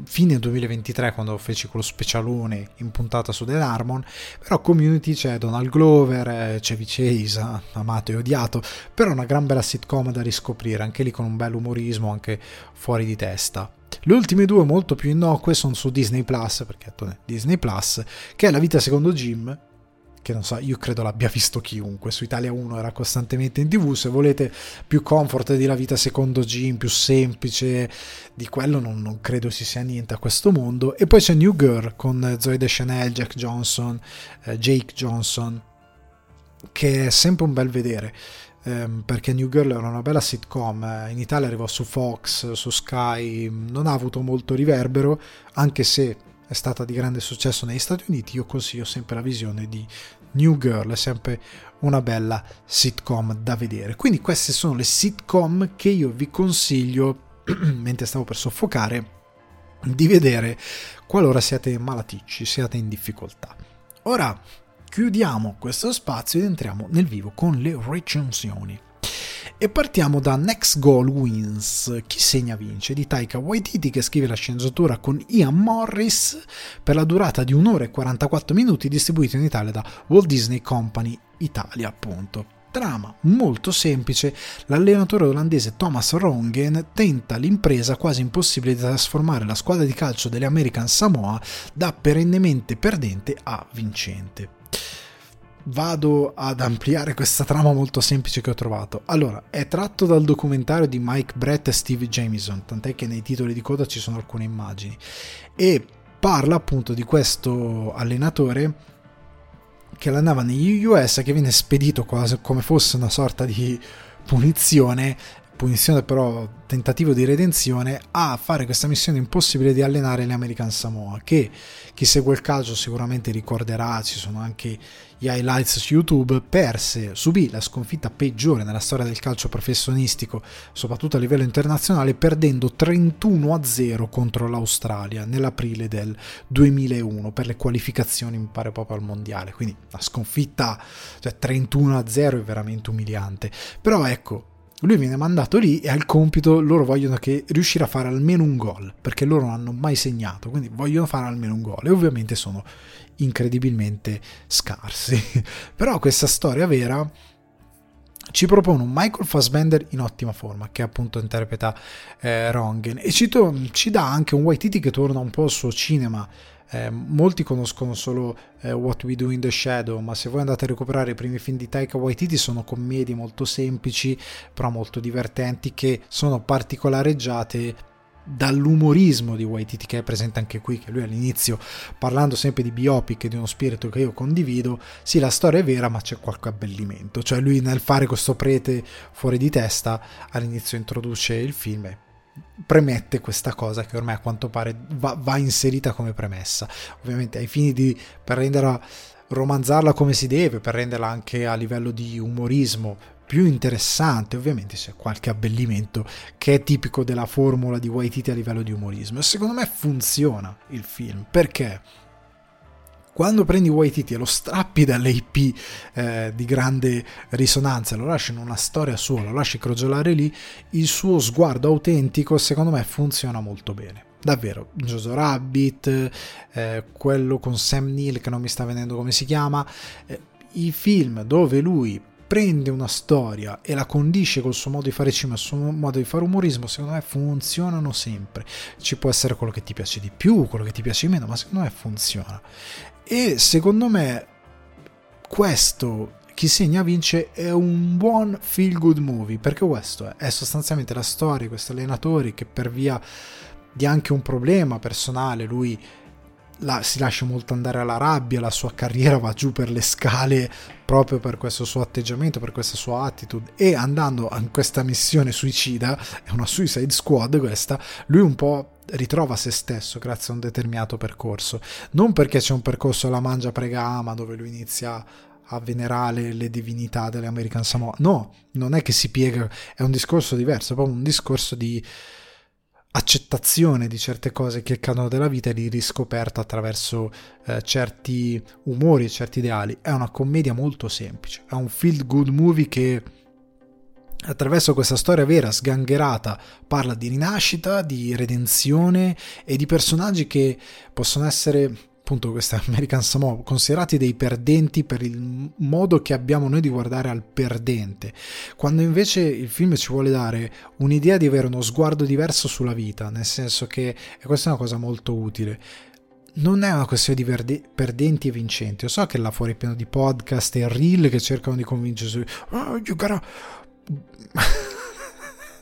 fine 2023 quando feci quello specialone in puntata su The Harmon però community c'è Donald Glover eh, Chevy Chase amato e odiato però una gran bella sitcom da riscoprire anche lì con un bel umorismo anche fuori di testa le ultime due molto più innocue sono su Disney Plus, perché è Disney Plus, che è La vita secondo Jim, che non so, io credo l'abbia visto chiunque, su Italia 1 era costantemente in tv, se volete più comfort di La vita secondo Jim, più semplice, di quello non, non credo ci sia niente a questo mondo. E poi c'è New Girl con Zoe Deschanel, Jack Johnson, eh, Jake Johnson, che è sempre un bel vedere ehm, perché New Girl era una bella sitcom, eh, in Italia arrivò su Fox, su Sky, non ha avuto molto riverbero, anche se è stata di grande successo negli Stati Uniti, io consiglio sempre la visione di New Girl, è sempre una bella sitcom da vedere. Quindi queste sono le sitcom che io vi consiglio, mentre stavo per soffocare, di vedere qualora siate malaticci, siate in difficoltà. Ora chiudiamo questo spazio ed entriamo nel vivo con le recensioni. E partiamo da Next Goal Wins, chi segna vince, di Taika Waititi che scrive la sceneggiatura con Ian Morris per la durata di un'ora e 44 minuti distribuito in Italia da Walt Disney Company Italia appunto. Trama molto semplice, l'allenatore olandese Thomas Rongen tenta l'impresa quasi impossibile di trasformare la squadra di calcio delle American Samoa da perennemente perdente a vincente vado ad ampliare questa trama molto semplice che ho trovato. Allora, è tratto dal documentario di Mike Brett e Steve Jamison, tant'è che nei titoli di coda ci sono alcune immagini, e parla appunto di questo allenatore che allenava negli US che viene spedito quasi come fosse una sorta di punizione punizione però tentativo di redenzione a fare questa missione impossibile di allenare le American Samoa che chi segue il calcio sicuramente ricorderà ci sono anche gli highlights su YouTube perse subì la sconfitta peggiore nella storia del calcio professionistico soprattutto a livello internazionale perdendo 31 a 0 contro l'Australia nell'aprile del 2001 per le qualificazioni mi pare proprio al mondiale. Quindi la sconfitta cioè 31 a 0 è veramente umiliante. Però ecco lui viene mandato lì e ha il compito, loro vogliono che riuscire a fare almeno un gol, perché loro non hanno mai segnato, quindi vogliono fare almeno un gol e ovviamente sono incredibilmente scarsi. Però questa storia vera ci propone un Michael Fassbender in ottima forma, che appunto interpreta eh, Rongen, e ci, to- ci dà anche un Waititi che torna un po' al suo cinema eh, molti conoscono solo eh, What We Do in the Shadow, ma se voi andate a recuperare i primi film di Taika Waititi sono commedie molto semplici, però molto divertenti, che sono particolareggiate dall'umorismo di Waititi che è presente anche qui, che lui all'inizio parlando sempre di biopic e di uno spirito che io condivido, sì la storia è vera ma c'è qualche abbellimento, cioè lui nel fare questo prete fuori di testa all'inizio introduce il film e premette questa cosa che ormai a quanto pare va, va inserita come premessa. Ovviamente ai fini di per renderla romanzarla come si deve, per renderla anche a livello di umorismo più interessante, ovviamente c'è qualche abbellimento che è tipico della formula di Waititi a livello di umorismo. Secondo me funziona il film. Perché quando prendi Waititi e lo strappi dall'AP eh, di grande risonanza, lo lasci in una storia sua, lo lasci crogiolare lì, il suo sguardo autentico secondo me funziona molto bene. Davvero, Jojo Rabbit, eh, quello con Sam Neill che non mi sta venendo come si chiama, eh, i film dove lui prende una storia e la condisce col suo modo di fare cinema, il suo modo di fare umorismo, secondo me funzionano sempre. Ci può essere quello che ti piace di più, quello che ti piace di meno, ma secondo me funziona. E secondo me questo chi segna vince è un buon feel good movie perché questo è, sostanzialmente la storia di questi allenatori che per via di anche un problema personale lui la, si lascia molto andare alla rabbia, la sua carriera va giù per le scale proprio per questo suo atteggiamento, per questa sua attitude. E andando in questa missione suicida, è una suicide squad questa, lui un po' ritrova se stesso grazie a un determinato percorso, non perché c'è un percorso alla mangia prega ama dove lui inizia a venerare le divinità delle American Samoa, no, non è che si piega, è un discorso diverso, è proprio un discorso di accettazione di certe cose che accadono della vita e di riscoperta attraverso eh, certi umori e certi ideali. È una commedia molto semplice, è un feel good movie che attraverso questa storia vera, sgangherata, parla di rinascita, di redenzione e di personaggi che possono essere appunto questa American Samoa, considerati dei perdenti per il modo che abbiamo noi di guardare al perdente, quando invece il film ci vuole dare un'idea di avere uno sguardo diverso sulla vita, nel senso che e questa è una cosa molto utile. Non è una questione di verde- perdenti e vincenti. Io so che là fuori è pieno di podcast e reel che cercano di convincersi. Oh, you gotta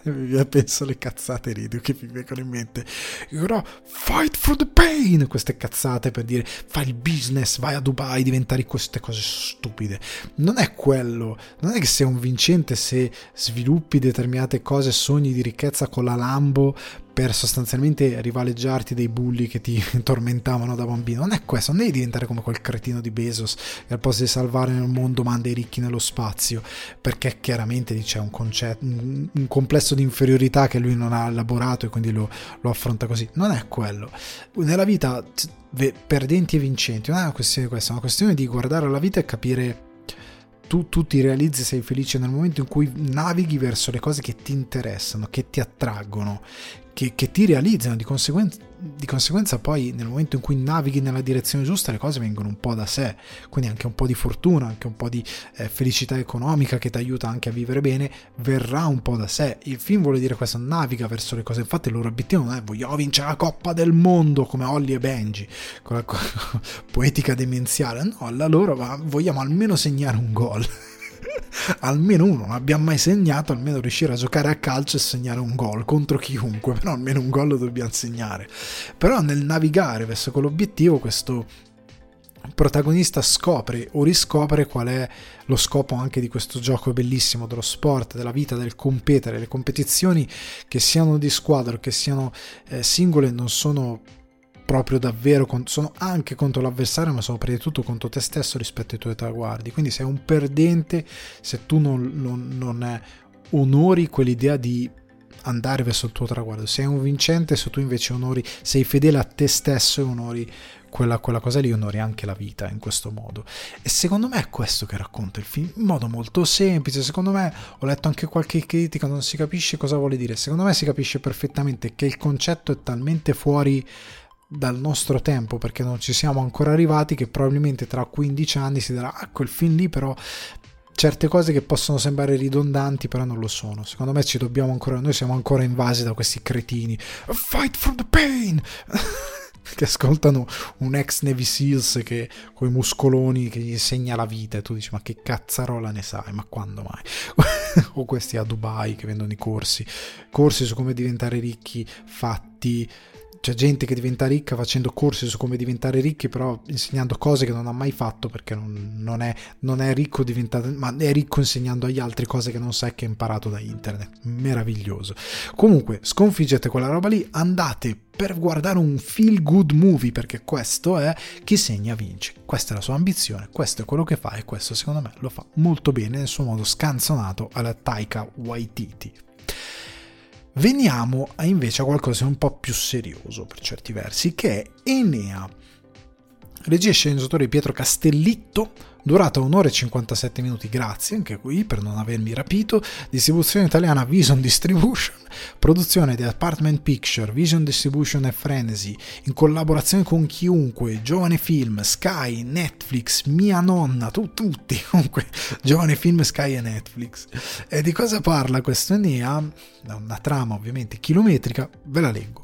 penso alle cazzate rido che mi vengono in mente. Però fight for the pain! Queste cazzate per dire fai il business, vai a Dubai, diventare queste cose stupide. Non è quello. Non è che sei un vincente se sviluppi determinate cose, sogni di ricchezza con la Lambo per sostanzialmente rivaleggiarti dei bulli che ti tormentavano da bambino. Non è questo, non devi diventare come quel cretino di Bezos che al posto di salvare nel mondo manda i ricchi nello spazio, perché chiaramente c'è un, concetto, un, complesso di inferiorità che lui non ha elaborato e quindi lo, lo affronta così. Non è quello. Nella vita perdenti e vincenti non è una questione di questo, è una questione di guardare la vita e capire tu, tu, ti realizzi sei felice nel momento in cui navighi verso le cose che ti interessano, che ti attraggono, che, che ti realizzano, di conseguenza, di conseguenza poi nel momento in cui navighi nella direzione giusta le cose vengono un po' da sé, quindi anche un po' di fortuna, anche un po' di eh, felicità economica che ti aiuta anche a vivere bene, verrà un po' da sé. Il film vuole dire questo, naviga verso le cose, infatti il loro obiettivo non è vogliamo vincere la Coppa del Mondo come Holly e Benji, con la poetica demenziale, no, la loro ma vogliamo almeno segnare un gol. Almeno uno, non abbiamo mai segnato, almeno riuscire a giocare a calcio e segnare un gol contro chiunque, però almeno un gol lo dobbiamo segnare. Però nel navigare verso quell'obiettivo questo protagonista scopre o riscopre qual è lo scopo anche di questo gioco bellissimo dello sport, della vita, del competere. Le competizioni che siano di squadra o che siano eh, singole non sono proprio davvero, sono anche contro l'avversario, ma sono prima di tutto contro te stesso rispetto ai tuoi traguardi. Quindi sei un perdente se tu non, non, non onori quell'idea di andare verso il tuo traguardo. Sei un vincente se tu invece onori, sei fedele a te stesso e onori quella, quella, cosa lì, onori anche la vita in questo modo. E secondo me è questo che racconta il film, in modo molto semplice. Secondo me, ho letto anche qualche critica, non si capisce cosa vuole dire. Secondo me si capisce perfettamente che il concetto è talmente fuori dal nostro tempo perché non ci siamo ancora arrivati che probabilmente tra 15 anni si dirà ah quel film lì però certe cose che possono sembrare ridondanti però non lo sono. Secondo me ci dobbiamo ancora noi siamo ancora invasi da questi cretini. Fight for the pain! Che ascoltano un ex Navy Seals che con i muscoloni che gli insegna la vita e tu dici ma che cazzarola ne sai? Ma quando mai? O questi a Dubai che vendono i corsi. Corsi su come diventare ricchi fatti c'è gente che diventa ricca facendo corsi su come diventare ricchi, però insegnando cose che non ha mai fatto perché non, non, è, non è, ricco diventato, ma è ricco insegnando agli altri cose che non sai che ha imparato da internet. Meraviglioso. Comunque, sconfiggete quella roba lì, andate per guardare un feel good movie perché questo è chi segna vince. Questa è la sua ambizione, questo è quello che fa e questo secondo me lo fa molto bene nel suo modo scanzonato alla Taika Waititi. Veniamo a invece a qualcosa di un po' più serioso per certi versi, che è Enea. Regia e sceneggiatore Pietro Castellitto, durata un'ora e 57 minuti, grazie anche qui per non avermi rapito, distribuzione italiana Vision Distribution, produzione di Apartment Picture, Vision Distribution e Frenzy, in collaborazione con chiunque, Giovane Film, Sky, Netflix, Mia Nonna, tu, tutti, comunque, Giovane Film, Sky e Netflix. E di cosa parla questo Enea? Una trama ovviamente chilometrica, ve la leggo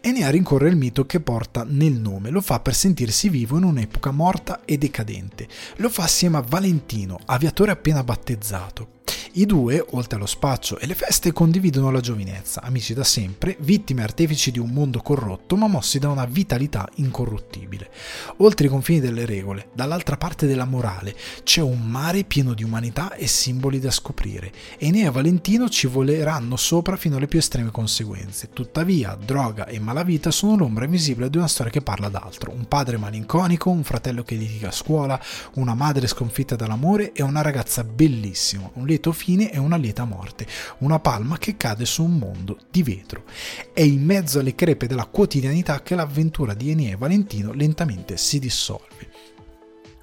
e ne ha rincorre il mito che porta nel nome. Lo fa per sentirsi vivo in un'epoca morta e decadente. Lo fa assieme a Valentino, aviatore appena battezzato. I due, oltre allo spaccio e le feste, condividono la giovinezza, amici da sempre, vittime artefici di un mondo corrotto ma mossi da una vitalità incorruttibile. Oltre i confini delle regole, dall'altra parte della morale, c'è un mare pieno di umanità e simboli da scoprire, e Nea e Valentino ci voleranno sopra fino alle più estreme conseguenze. Tuttavia, droga e malavita sono l'ombra invisibile di una storia che parla d'altro, un padre malinconico, un fratello che litiga a scuola, una madre sconfitta dall'amore e una ragazza bellissima, un lieto fine e una lieta morte, una palma che cade su un mondo di vetro. È in mezzo alle crepe della quotidianità che l'avventura di Enea e Valentino lentamente si dissolve.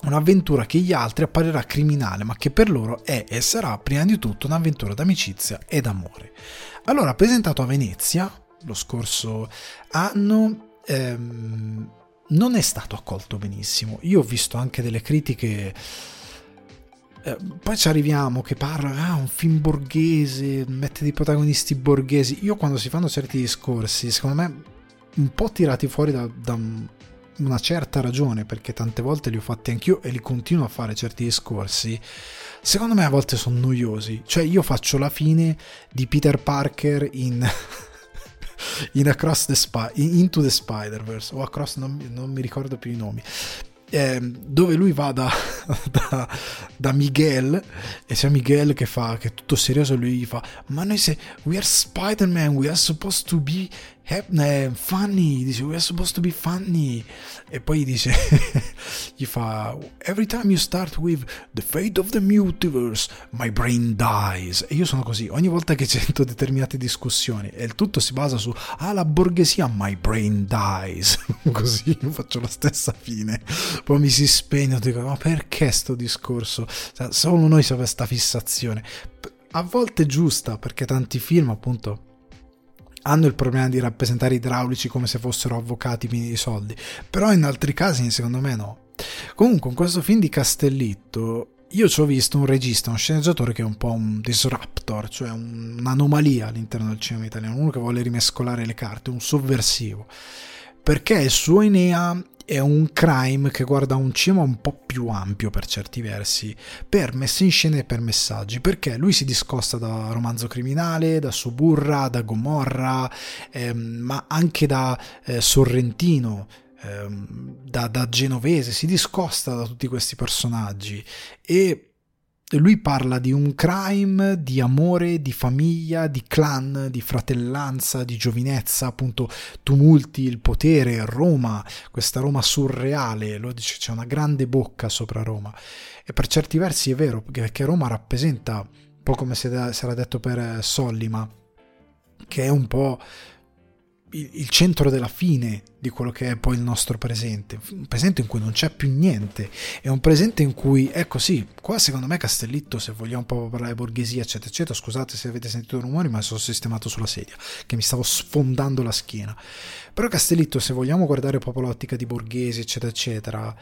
Un'avventura che agli altri apparirà criminale, ma che per loro è e sarà prima di tutto un'avventura d'amicizia e d'amore. Allora, presentato a Venezia lo scorso anno, ehm, non è stato accolto benissimo. Io ho visto anche delle critiche eh, poi ci arriviamo che parla, ah, un film borghese, mette dei protagonisti borghesi. Io quando si fanno certi discorsi, secondo me, un po' tirati fuori da, da una certa ragione, perché tante volte li ho fatti anch'io e li continuo a fare certi discorsi, secondo me a volte sono noiosi. Cioè io faccio la fine di Peter Parker in... in Across the Spy, Into the Spider-Verse o Across, non, non mi ricordo più i nomi eh, dove lui va da, da, da, Miguel e c'è Miguel che fa che tutto serioso lui gli fa ma noi se we are Spider-Man we are supposed to be funny dice we are supposed to be funny e poi dice gli fa every time you start with the fate of the multiverse my brain dies. E io sono così ogni volta che sento determinate discussioni e il tutto si basa su ah la borghesia my brain dies. Così faccio la stessa fine. Poi mi si spegne dico ma perché sto discorso? Solo noi sappiamo questa fissazione. A volte giusta perché tanti film appunto hanno il problema di rappresentare idraulici come se fossero avvocati pieni di soldi, però in altri casi secondo me no. Comunque in questo film di Castellitto io ci ho visto un regista, un sceneggiatore che è un po' un disruptor, cioè un'anomalia all'interno del cinema italiano, uno che vuole rimescolare le carte, un sovversivo, perché il suo Enea è un crime che guarda un cinema un po' più ampio per certi versi, per messe in scena e per messaggi, perché lui si discosta da romanzo criminale, da Suburra, da Gomorra, ehm, ma anche da eh, Sorrentino, ehm, da, da Genovese, si discosta da tutti questi personaggi. E lui parla di un crime, di amore, di famiglia, di clan, di fratellanza, di giovinezza, appunto tumulti, il potere, Roma, questa Roma surreale, lo dice c'è una grande bocca sopra Roma. E per certi versi è vero perché Roma rappresenta un po' come si era detto per Sollima che è un po' il centro della fine di quello che è poi il nostro presente, un presente in cui non c'è più niente, è un presente in cui, ecco sì, qua secondo me Castellitto, se vogliamo po' parlare borghesia, eccetera, eccetera, scusate se avete sentito rumori, ma sono sistemato sulla sedia, che mi stavo sfondando la schiena, però Castellitto, se vogliamo guardare proprio l'ottica di borghesi, eccetera, eccetera,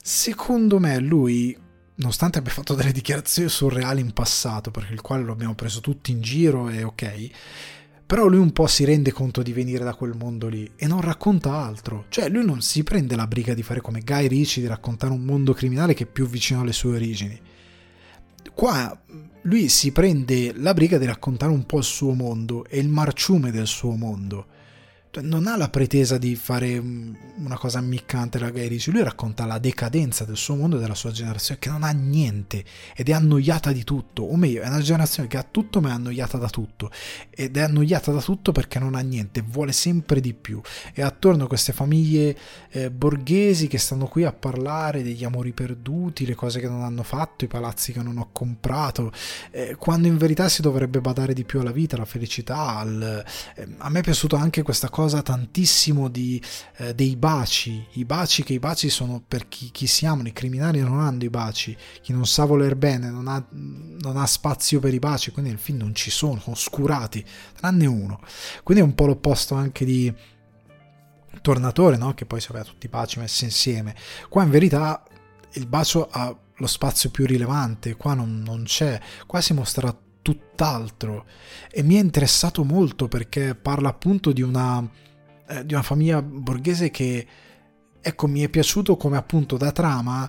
secondo me lui nonostante abbia fatto delle dichiarazioni surreali in passato, per il quale lo abbiamo preso tutti in giro e ok, però lui un po' si rende conto di venire da quel mondo lì e non racconta altro. Cioè lui non si prende la briga di fare come Guy Ritchie, di raccontare un mondo criminale che è più vicino alle sue origini. Qua lui si prende la briga di raccontare un po' il suo mondo e il marciume del suo mondo non ha la pretesa di fare una cosa ammiccante la Guy Ritchie, lui racconta la decadenza del suo mondo e della sua generazione che non ha niente ed è annoiata di tutto, o meglio è una generazione che ha tutto ma è annoiata da tutto. Ed è annoiata da tutto perché non ha niente, vuole sempre di più. E attorno a queste famiglie eh, borghesi che stanno qui a parlare degli amori perduti, le cose che non hanno fatto, i palazzi che non ho comprato, eh, quando in verità si dovrebbe badare di più alla vita, alla felicità, al... eh, a me è piaciuto anche questa cosa cosa tantissimo di, eh, dei baci, i baci che i baci sono per chi, chi, si amano, i criminali non hanno i baci, chi non sa voler bene non ha, non ha spazio per i baci, quindi nel film non ci sono, sono oscurati, tranne uno. Quindi è un po' l'opposto anche di Tornatore, no? che poi si aveva tutti i baci messi insieme. Qua in verità il bacio ha lo spazio più rilevante, qua non, non c'è, qua si mostra tutt'altro. E mi è interessato molto perché parla appunto di una, eh, di una famiglia borghese che ecco mi è piaciuto come appunto da trama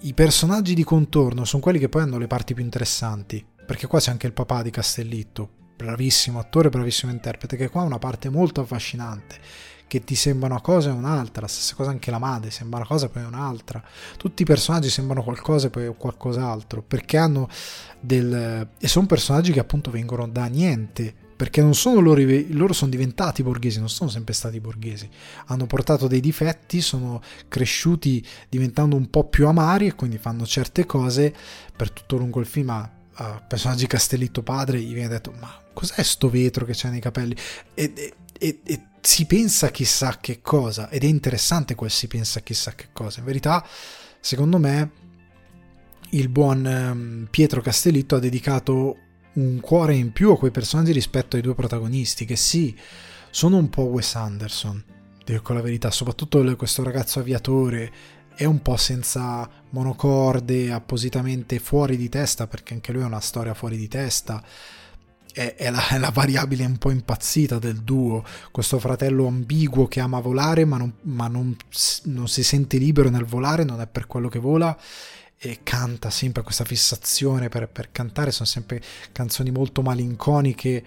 i personaggi di contorno sono quelli che poi hanno le parti più interessanti perché qua c'è anche il papà di Castellitto bravissimo attore bravissimo interprete che qua ha una parte molto affascinante che ti sembra una cosa e un'altra, la stessa cosa anche la madre, sembra una cosa e poi un'altra. Tutti i personaggi sembrano qualcosa e poi qualcos'altro, perché hanno del... e sono personaggi che appunto vengono da niente, perché non sono loro, loro sono diventati borghesi, non sono sempre stati borghesi, hanno portato dei difetti, sono cresciuti diventando un po' più amari e quindi fanno certe cose per tutto lungo il film. A, a personaggi Castellitto padre gli viene detto ma cos'è sto vetro che c'è nei capelli e, e, e, e si pensa chissà che cosa ed è interessante quel si pensa chissà che cosa. In verità, secondo me, il buon ehm, Pietro Castellitto ha dedicato un cuore in più a quei personaggi rispetto ai due protagonisti, che sì, sono un po' Wes Anderson, dico la verità, soprattutto questo ragazzo aviatore è un po' senza monocorde, appositamente fuori di testa, perché anche lui ha una storia fuori di testa è, è, la, è, la, variabile un po' impazzita del duo, questo fratello ambiguo che ama volare ma, non, ma non, non, si sente libero nel volare, non è per quello che vola e canta sempre questa fissazione per, per cantare, sono sempre canzoni molto malinconiche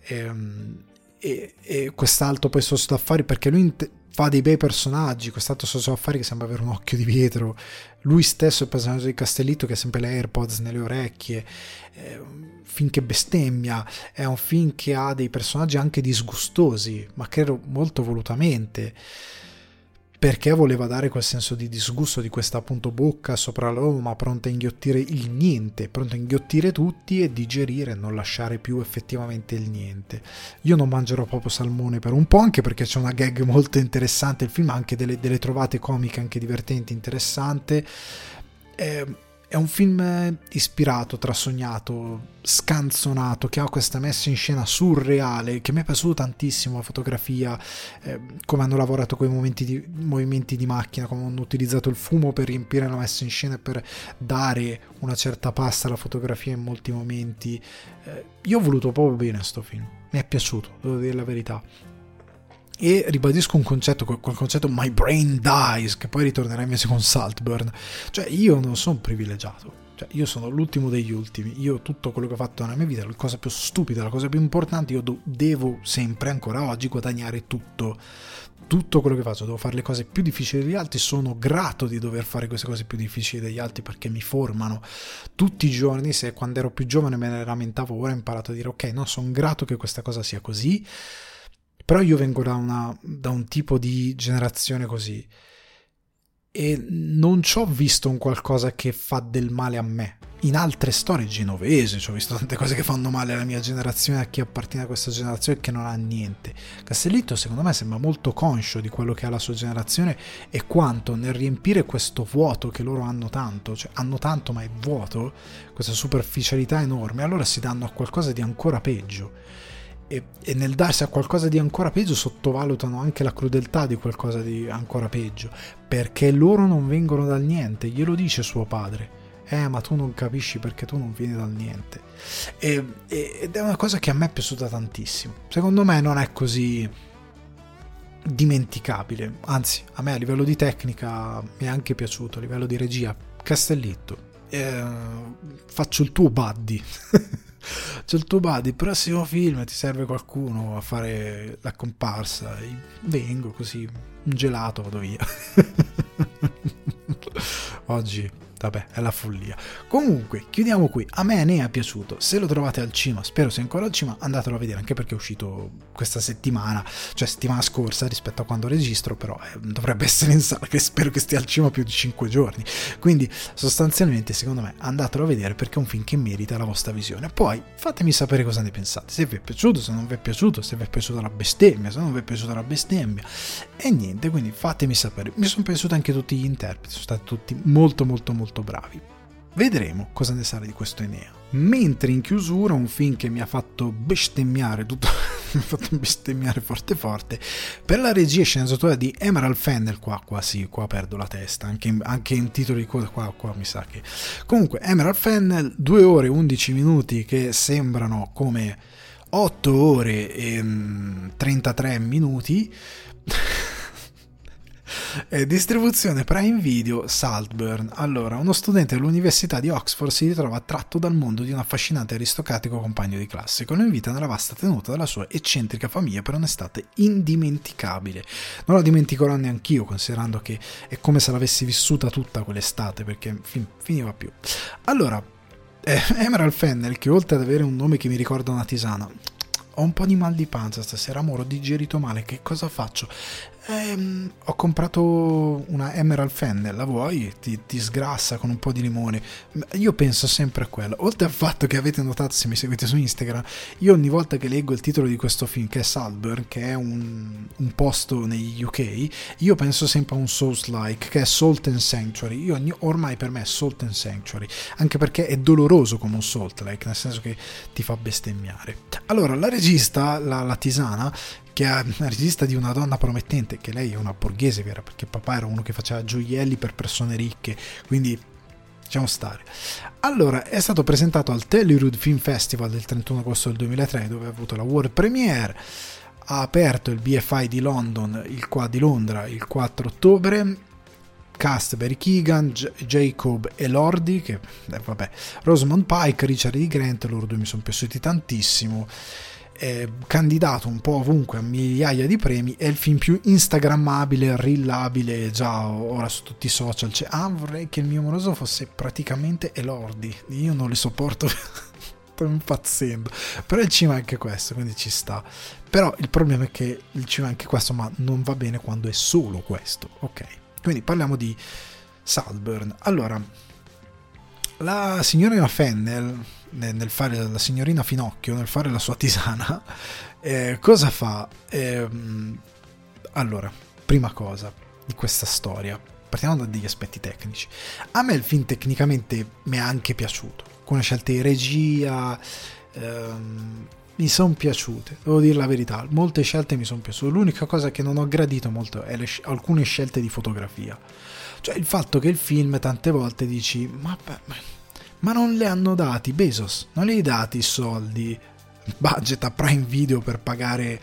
ehm, e, e, quest'altro poi socio d'affari perché lui fa dei bei personaggi, quest'altro socio d'affari che sembra avere un occhio di vetro, lui stesso il personaggio di Castellitto che ha sempre le AirPods nelle orecchie. Eh, film che bestemmia, è un film che ha dei personaggi anche disgustosi, ma credo molto volutamente, perché voleva dare quel senso di disgusto di questa appunto bocca sopra l'uomo, pronta a inghiottire il niente, pronta a inghiottire tutti e digerire, non lasciare più effettivamente il niente. Io non mangerò proprio salmone per un po', anche perché c'è una gag molto interessante, il film ha anche delle, delle trovate comiche, anche divertenti, interessante. Eh, è un film ispirato, trasognato, scanzonato, che ha questa messa in scena surreale, che mi è piaciuto tantissimo la fotografia, eh, come hanno lavorato con i di, movimenti di macchina, come hanno utilizzato il fumo per riempire la messa in scena e per dare una certa pasta alla fotografia in molti momenti. Eh, io ho voluto proprio bene questo film, mi è piaciuto, devo dire la verità e ribadisco un concetto, quel concetto My Brain Dies, che poi ritornerà invece con Saltburn. Cioè, io non sono privilegiato. Cioè, io sono l'ultimo degli ultimi. Io tutto quello che ho fatto nella mia vita, la cosa più stupida, la cosa più importante, io do- devo sempre, ancora oggi, guadagnare tutto. Tutto quello che faccio, devo fare le cose più difficili degli altri. Sono grato di dover fare queste cose più difficili degli altri perché mi formano tutti i giorni. Se quando ero più giovane me ne lamentavo, ora ho imparato a dire: Ok, no, sono grato che questa cosa sia così però io vengo da, una, da un tipo di generazione così e non ci ho visto un qualcosa che fa del male a me. In altre storie genovesi ci ho visto tante cose che fanno male alla mia generazione, a chi appartiene a questa generazione e che non ha niente. Castellitto secondo me sembra molto conscio di quello che ha la sua generazione e quanto nel riempire questo vuoto che loro hanno tanto, cioè hanno tanto ma è vuoto, questa superficialità enorme, allora si danno a qualcosa di ancora peggio e, e, nel darsi a qualcosa di ancora peggio sottovalutano anche la crudeltà di qualcosa di ancora peggio, perché loro non vengono dal niente, glielo dice suo padre. Eh, ma tu non capisci perché tu non vieni dal niente. E, e, ed è una cosa che a me è piaciuta tantissimo. Secondo me non è così dimenticabile, anzi, a me a livello di tecnica mi è anche piaciuto, a livello di regia, Castellitto, eh, faccio il tuo buddy. C'è il tuo buddy, il prossimo film ti serve qualcuno a fare la comparsa. Vengo così, un gelato, vado via. Oggi Vabbè, è la follia. Comunque, chiudiamo qui. A me ne è piaciuto. Se lo trovate al cinema, spero sia ancora al cinema, andatelo a vedere anche perché è uscito questa settimana, cioè settimana scorsa rispetto a quando registro, però eh, dovrebbe essere in sala, che spero che stia al cinema più di 5 giorni. Quindi, sostanzialmente, secondo me, andatelo a vedere perché è un film che merita la vostra visione. Poi, fatemi sapere cosa ne pensate. Se vi è piaciuto, se non vi è piaciuto, se vi è piaciuta la bestemmia, se non vi è piaciuta la bestemmia. E niente, quindi fatemi sapere. Mi sono piaciuti anche tutti gli interpreti, sono stati tutti molto, molto, molto molto bravi. Vedremo cosa ne sarà di questo Enea. Mentre in chiusura un film che mi ha fatto bestemmiare tutto, mi ha fatto bestemmiare forte forte per la regia e sceneggiatura di Emerald Fennel qua, qua sì, qua perdo la testa anche in, anche in titoli qua, qua, qua mi sa che comunque Emerald Fennel 2 ore e 11 minuti che sembrano come 8 ore e 33 mm, minuti Eh, distribuzione Prime Video Saltburn. Allora, uno studente dell'Università di Oxford si ritrova attratto dal mondo di un affascinante aristocratico compagno di classe, con in vita nella vasta tenuta della sua eccentrica famiglia per un'estate indimenticabile. Non la dimenticherò neanche io, considerando che è come se l'avessi vissuta tutta quell'estate, perché fin- finiva più. Allora, eh, Emerald Fennel, che oltre ad avere un nome che mi ricorda una tisana, ho un po' di mal di pancia stasera, amore, ho digerito male, che cosa faccio? Ehm, ho comprato una Emerald Fennel, la vuoi? Ti, ti, sgrassa con un po' di limone. Io penso sempre a quello. Oltre al fatto che avete notato, se mi seguite su Instagram, io ogni volta che leggo il titolo di questo film, che è Saltburn, che è un, un posto negli UK, io penso sempre a un Souls-like, che è Salt and Sanctuary. Io ogni, ormai per me è Salt and Sanctuary, anche perché è doloroso come un Salt-like, nel senso che ti fa bestemmiare. Allora, la regista, la, la tisana, che è una regista di una donna promettente, che lei è una borghese vera, perché papà era uno che faceva gioielli per persone ricche, quindi lasciamo stare. Allora, è stato presentato al Telluride Film Festival del 31 agosto del 2003, dove ha avuto la world premiere, ha aperto il BFI di London, il qua di Londra, il 4 ottobre, cast Barry Keegan, J- Jacob Elordi, che eh, vabbè, Rosamund Pike, Richard E. Grant, loro due mi sono piaciuti tantissimo eh, candidato un po' ovunque a migliaia di premi, è il film più instagrammabile, rillabile già ora su tutti i social. Cioè, ah, vorrei che il mio moroso fosse praticamente Elordi. Io non li sopporto. sto impazzendo. Però il cinema è anche questo, quindi ci sta. Però il problema è che il cinema è anche questo, ma non va bene quando è solo questo. Ok. Quindi parliamo di Salburn. Allora, la signorina Fennel nel fare la signorina Finocchio, nel fare la sua tisana, eh, cosa fa? Eh, allora, prima cosa di questa storia, partiamo dagli aspetti tecnici. A me il film tecnicamente mi è anche piaciuto, le scelte di regia, ehm, mi sono piaciute, devo dire la verità, molte scelte mi sono piaciute, l'unica cosa che non ho gradito molto è le, alcune scelte di fotografia. Cioè il fatto che il film tante volte dici, ma, ma ma non le hanno dati Bezos, non le hai dati i soldi, budget a Prime Video per pagare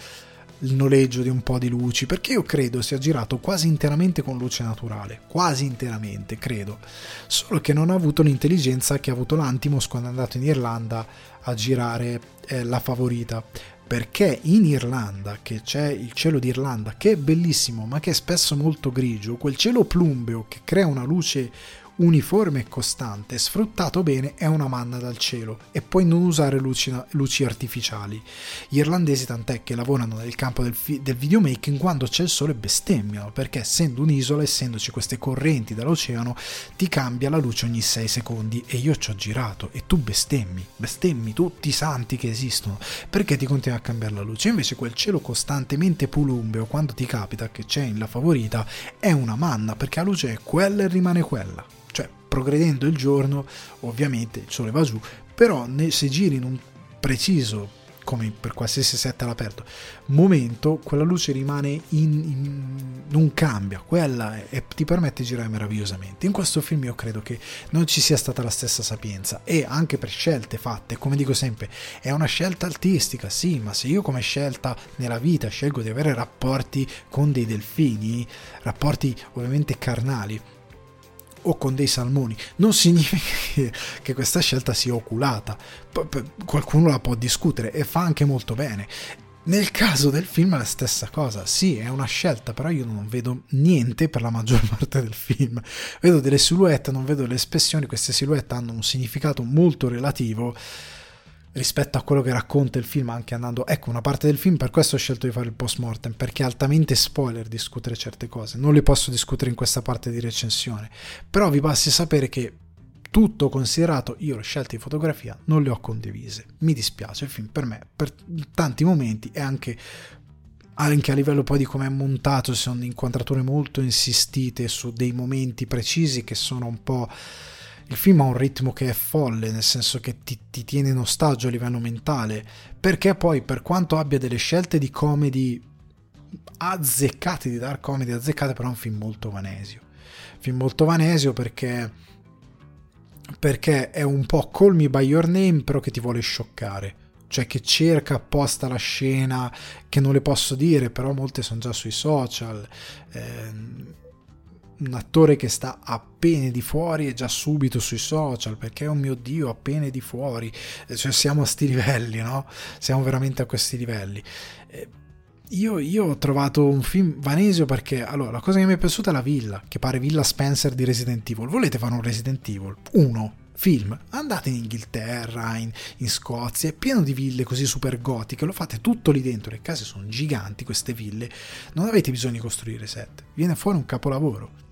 il noleggio di un po' di luci, perché io credo sia girato quasi interamente con luce naturale, quasi interamente, credo. Solo che non ha avuto l'intelligenza che ha avuto l'Antimos quando è andato in Irlanda a girare eh, la favorita. Perché in Irlanda, che c'è il cielo d'Irlanda, che è bellissimo, ma che è spesso molto grigio, quel cielo plumbeo che crea una luce uniforme e costante, sfruttato bene, è una manna dal cielo e puoi non usare luci, luci artificiali. Gli irlandesi tant'è che lavorano nel campo del, fi- del videomaking quando c'è il sole bestemmiano, perché essendo un'isola, essendoci queste correnti dall'oceano, ti cambia la luce ogni 6 secondi e io ci ho girato e tu bestemmi, bestemmi tutti i santi che esistono, perché ti continua a cambiare la luce. Invece quel cielo costantemente pulumbeo, quando ti capita che c'è in la favorita, è una manna, perché la luce è quella e rimane quella progredendo il giorno, ovviamente il sole va giù, però se giri in un preciso come per qualsiasi set all'aperto momento quella luce rimane in, in non cambia quella è, ti permette di girare meravigliosamente. In questo film io credo che non ci sia stata la stessa sapienza e anche per scelte fatte come dico sempre è una scelta artistica sì ma se io come scelta nella vita scelgo di avere rapporti con dei delfini rapporti ovviamente carnali o con dei salmoni, non significa che, questa scelta sia oculata. Qualcuno la può discutere e fa anche molto bene. Nel caso del film è la stessa cosa, sì, è una scelta, però io non vedo niente per la maggior parte del film. Vedo delle silhouette, non vedo le espressioni, queste silhouette hanno un significato molto relativo rispetto a quello che racconta il film, anche andando... Ecco, una parte del film, per questo ho scelto di fare il post mortem, perché è altamente spoiler discutere certe cose. Non le posso discutere in questa parte di recensione, però vi basti sapere che tutto considerato, io le scelte di fotografia non le ho condivise. Mi dispiace, il film per me, per tanti momenti, è anche, anche a livello poi di come è montato, sono inquadrature molto insistite su dei momenti precisi che sono un po'... Il film ha un ritmo che è folle, nel senso che ti, ti tiene in ostaggio a livello mentale, perché poi per quanto abbia delle scelte di comedy azzeccate, di dark comedy azzeccate, però è un film molto vanesio. Film molto vanesio perché perché è un po' Call Me By Your Name però che ti vuole scioccare cioè che cerca apposta la scena che non le posso dire però molte sono già sui social eh, un attore che sta appena di fuori e già subito sui social perché oh mio dio appena di fuori. Cioè siamo a sti livelli no? Siamo veramente a questi livelli. Eh, io, io, ho trovato un film vanesio perché allora la cosa che mi è piaciuta è la villa, che pare Villa Spencer di Resident Evil. Volete fare un Resident Evil? Uno, film, andate in Inghilterra, in, in, Scozia, è pieno di ville così super gotiche, lo fate tutto lì dentro, le case sono giganti queste ville, non avete bisogno di costruire set, viene fuori un capolavoro.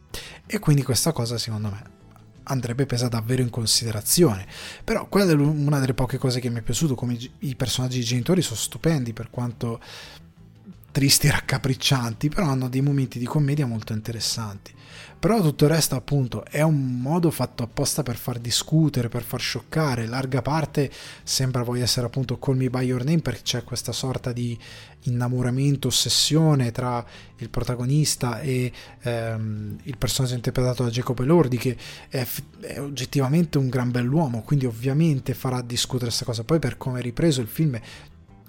E quindi questa cosa secondo me andrebbe presa davvero in considerazione. Però quella è una delle poche cose che mi è piaciuto, come i personaggi genitori sono stupendi per quanto tristi e raccapriccianti, però hanno dei momenti di commedia molto interessanti. Però tutto il resto, appunto, è un modo fatto apposta per far discutere, per far scioccare. Larga parte sembra voglia essere appunto Call Me By Your Name perché c'è questa sorta di innamoramento, ossessione tra il protagonista e ehm, il personaggio interpretato da Jacopo Elordi che è, è, oggettivamente un gran bell'uomo, quindi ovviamente farà discutere questa cosa. Poi per come è ripreso il film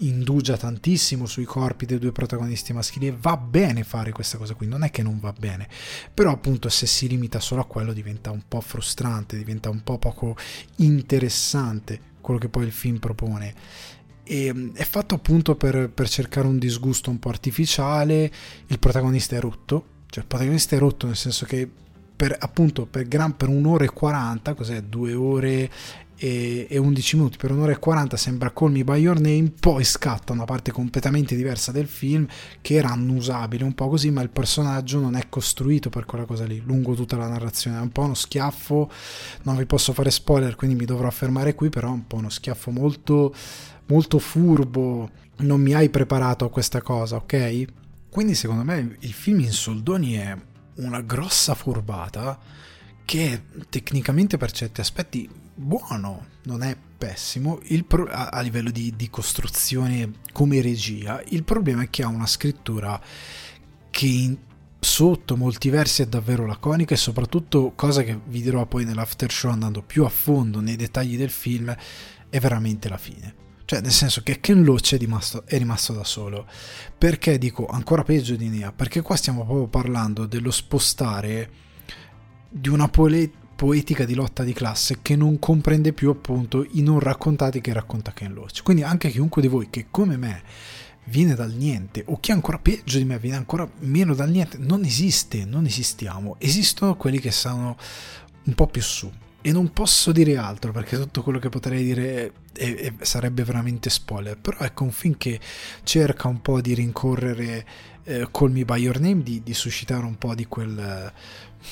indugia tantissimo sui corpi dei due protagonisti maschili e va bene fare questa cosa qui, non è che non va bene, però appunto se si limita solo a quello diventa un po' frustrante, diventa un po' poco interessante quello che poi il film propone. E, mm, è fatto appunto per, per cercare un disgusto un po' artificiale, il protagonista è rotto, cioè il protagonista è rotto nel senso che per, appunto per, gran, per un'ora e 40, cos'è? Due ore e, e 11 minuti per un'ora e 40 sembra Call Me By Your Name poi scatta una parte completamente diversa del film che era annusabile un po' così ma il personaggio non è costruito per quella cosa lì. Lungo tutta la narrazione è un po' uno schiaffo non vi posso fare spoiler quindi mi dovrò fermare qui però è un po' uno schiaffo molto molto furbo. Non mi hai preparato a questa cosa ok? Quindi secondo me il film in soldoni è una grossa furbata che tecnicamente per certi aspetti buono, non è pessimo pro- a-, a, livello di, di costruzione come regia. Il problema è che ha una scrittura che in- sotto molti versi è davvero laconica e soprattutto, cosa che vi dirò poi nell'after show andando più a fondo nei dettagli del film, è veramente la fine. Cioè, nel senso che Ken Loach è rimasto, è rimasto da solo. Perché dico ancora peggio di Nia? Perché qua stiamo proprio parlando dello spostare di una pole- poetica di lotta di classe che non comprende più appunto i non raccontati che racconta Ken Loach. Quindi anche chiunque di voi che come me viene dal niente o chi ancora peggio di me viene ancora meno dal niente, non esiste, non esistiamo. Esistono quelli che sono un po' più su. E non posso dire altro perché tutto quello che potrei dire è, è, sarebbe veramente spoiler. Però ecco un film che cerca un po' di rincorrere eh, Call Me By Your Name, di, di suscitare un po' di quel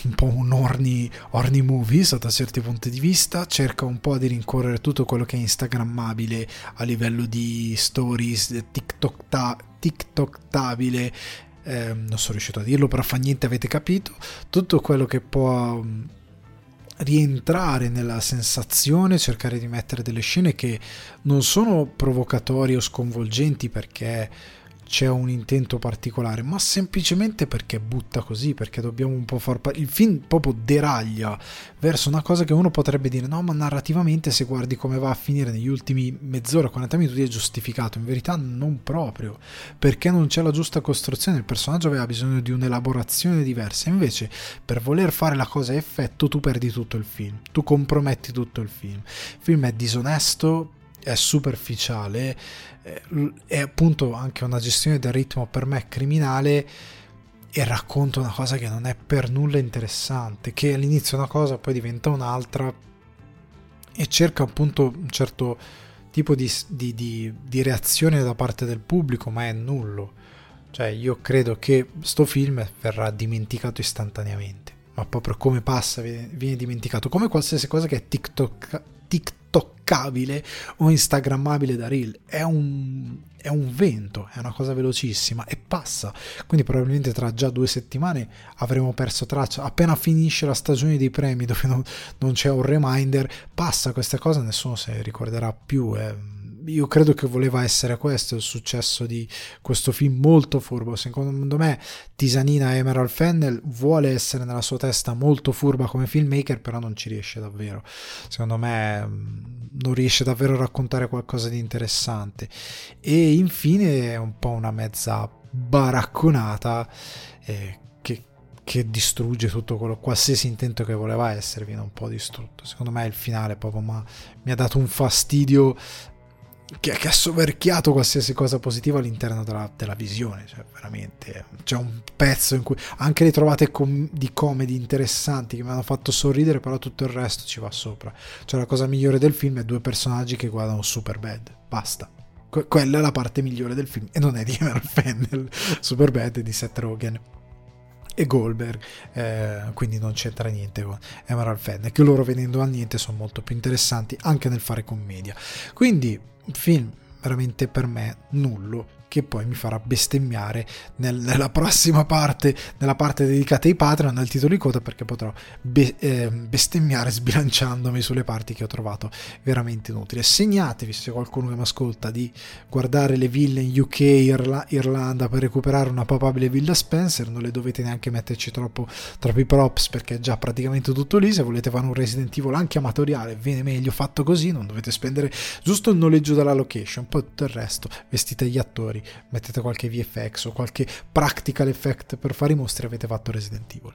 un po' un horny, horny movie sotto certi punti di vista, cerca un po' di rincorrere tutto quello che è instagrammabile a livello di stories, TikTok, ta, TikToktabile, eh, non sono riuscito a dirlo, però fa niente, avete capito, tutto quello che può rientrare nella sensazione, cercare di mettere delle scene che non sono provocatorie o sconvolgenti perché c'è un intento particolare, ma semplicemente perché butta così, perché dobbiamo un po' far... Pa- il film proprio deraglia verso una cosa che uno potrebbe dire, no, ma narrativamente se guardi come va a finire negli ultimi mezz'ora, 40 minuti è giustificato, in verità non proprio, perché non c'è la giusta costruzione, il personaggio aveva bisogno di un'elaborazione diversa, invece per voler fare la cosa a effetto tu perdi tutto il film, tu comprometti tutto il film. Il film è disonesto, è superficiale, eh, è appunto anche una gestione del ritmo per me criminale e racconta una cosa che non è per nulla interessante, che all'inizio è una cosa, poi diventa un'altra e cerca appunto un certo tipo di, di, di, di reazione da parte del pubblico, ma è nullo. Cioè io credo che sto film verrà dimenticato istantaneamente, ma proprio come passa viene, viene dimenticato, come qualsiasi cosa che è TikTok, TikTok toccabile o instagrammabile da reel. È un, è un vento, è una cosa velocissima e passa. Quindi probabilmente tra già due settimane avremo perso traccia. Appena finisce la stagione dei premi dove non, non c'è un reminder, passa questa cosa, nessuno se ne ricorderà più. Eh io credo che voleva essere questo il successo di questo film molto furbo. Secondo me, Tisanina Emerald Fennel vuole essere nella sua testa molto furba come filmmaker, però non ci riesce davvero. Secondo me, mm, non riesce davvero a raccontare qualcosa di interessante. E infine, è un po' una mezza baracconata. Eh, che, che distrugge tutto quello, qualsiasi intento che voleva essere viene un po' distrutto. Secondo me il finale proprio ma, mi ha dato un fastidio che, che, ha soverchiato qualsiasi cosa positiva all'interno della, della visione. Cioè, veramente c'è un pezzo in cui anche le trovate com- di comedy interessanti che mi hanno fatto sorridere, però tutto il resto ci va sopra. Cioè, la cosa migliore del film è due personaggi che guardano super bad. Basta. Que- quella è la parte migliore del film, e non è di Emerald Fennel. Super bad è di Seth Rogen e Goldberg, eh, quindi non c'entra niente con Emerald Fennel, che loro venendo a niente sono molto più interessanti anche nel fare commedia. Quindi film veramente per me nullo che poi mi farà bestemmiare nel, nella prossima parte, nella parte dedicata ai Patreon, nel titolo di coda, perché potrò be, eh, bestemmiare sbilanciandomi sulle parti che ho trovato veramente inutili. Segnatevi, se qualcuno che mi ascolta, di guardare le ville in UK, Irla, Irlanda per recuperare una papabile villa Spencer, non le dovete neanche metterci troppo, troppi props perché è già praticamente tutto lì, se volete fare un Resident Evil anche amatoriale, viene meglio fatto così, non dovete spendere giusto il noleggio della location, poi tutto il resto, vestite gli attori, mettete qualche VFX o qualche practical effect per fare i mostri avete fatto Resident Evil.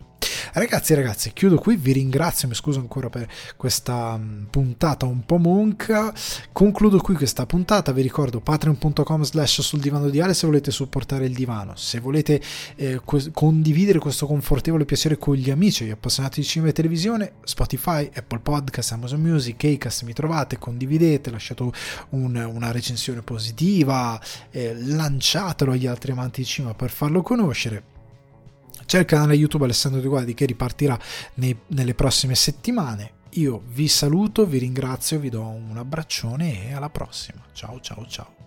Ragazzi ragazze, chiudo qui, vi ringrazio, mi scuso ancora per questa mm, puntata un po' monca, concludo qui questa puntata, vi ricordo patreon.com slash sul divano di Ale se volete supportare il divano, se volete eh, co- condividere questo confortevole piacere con gli amici, gli appassionati di cinema e televisione, Spotify, Apple Podcast, Amazon Music, Acast, mi trovate, condividete, lasciate un, una recensione positiva, eh, lanciatelo agli altri amanti di cinema per farlo conoscere c'è il canale YouTube Alessandro Di Guardi che ripartirà nei, nelle prossime settimane. Io vi saluto, vi ringrazio, vi do un abbraccione e alla prossima. Ciao ciao ciao.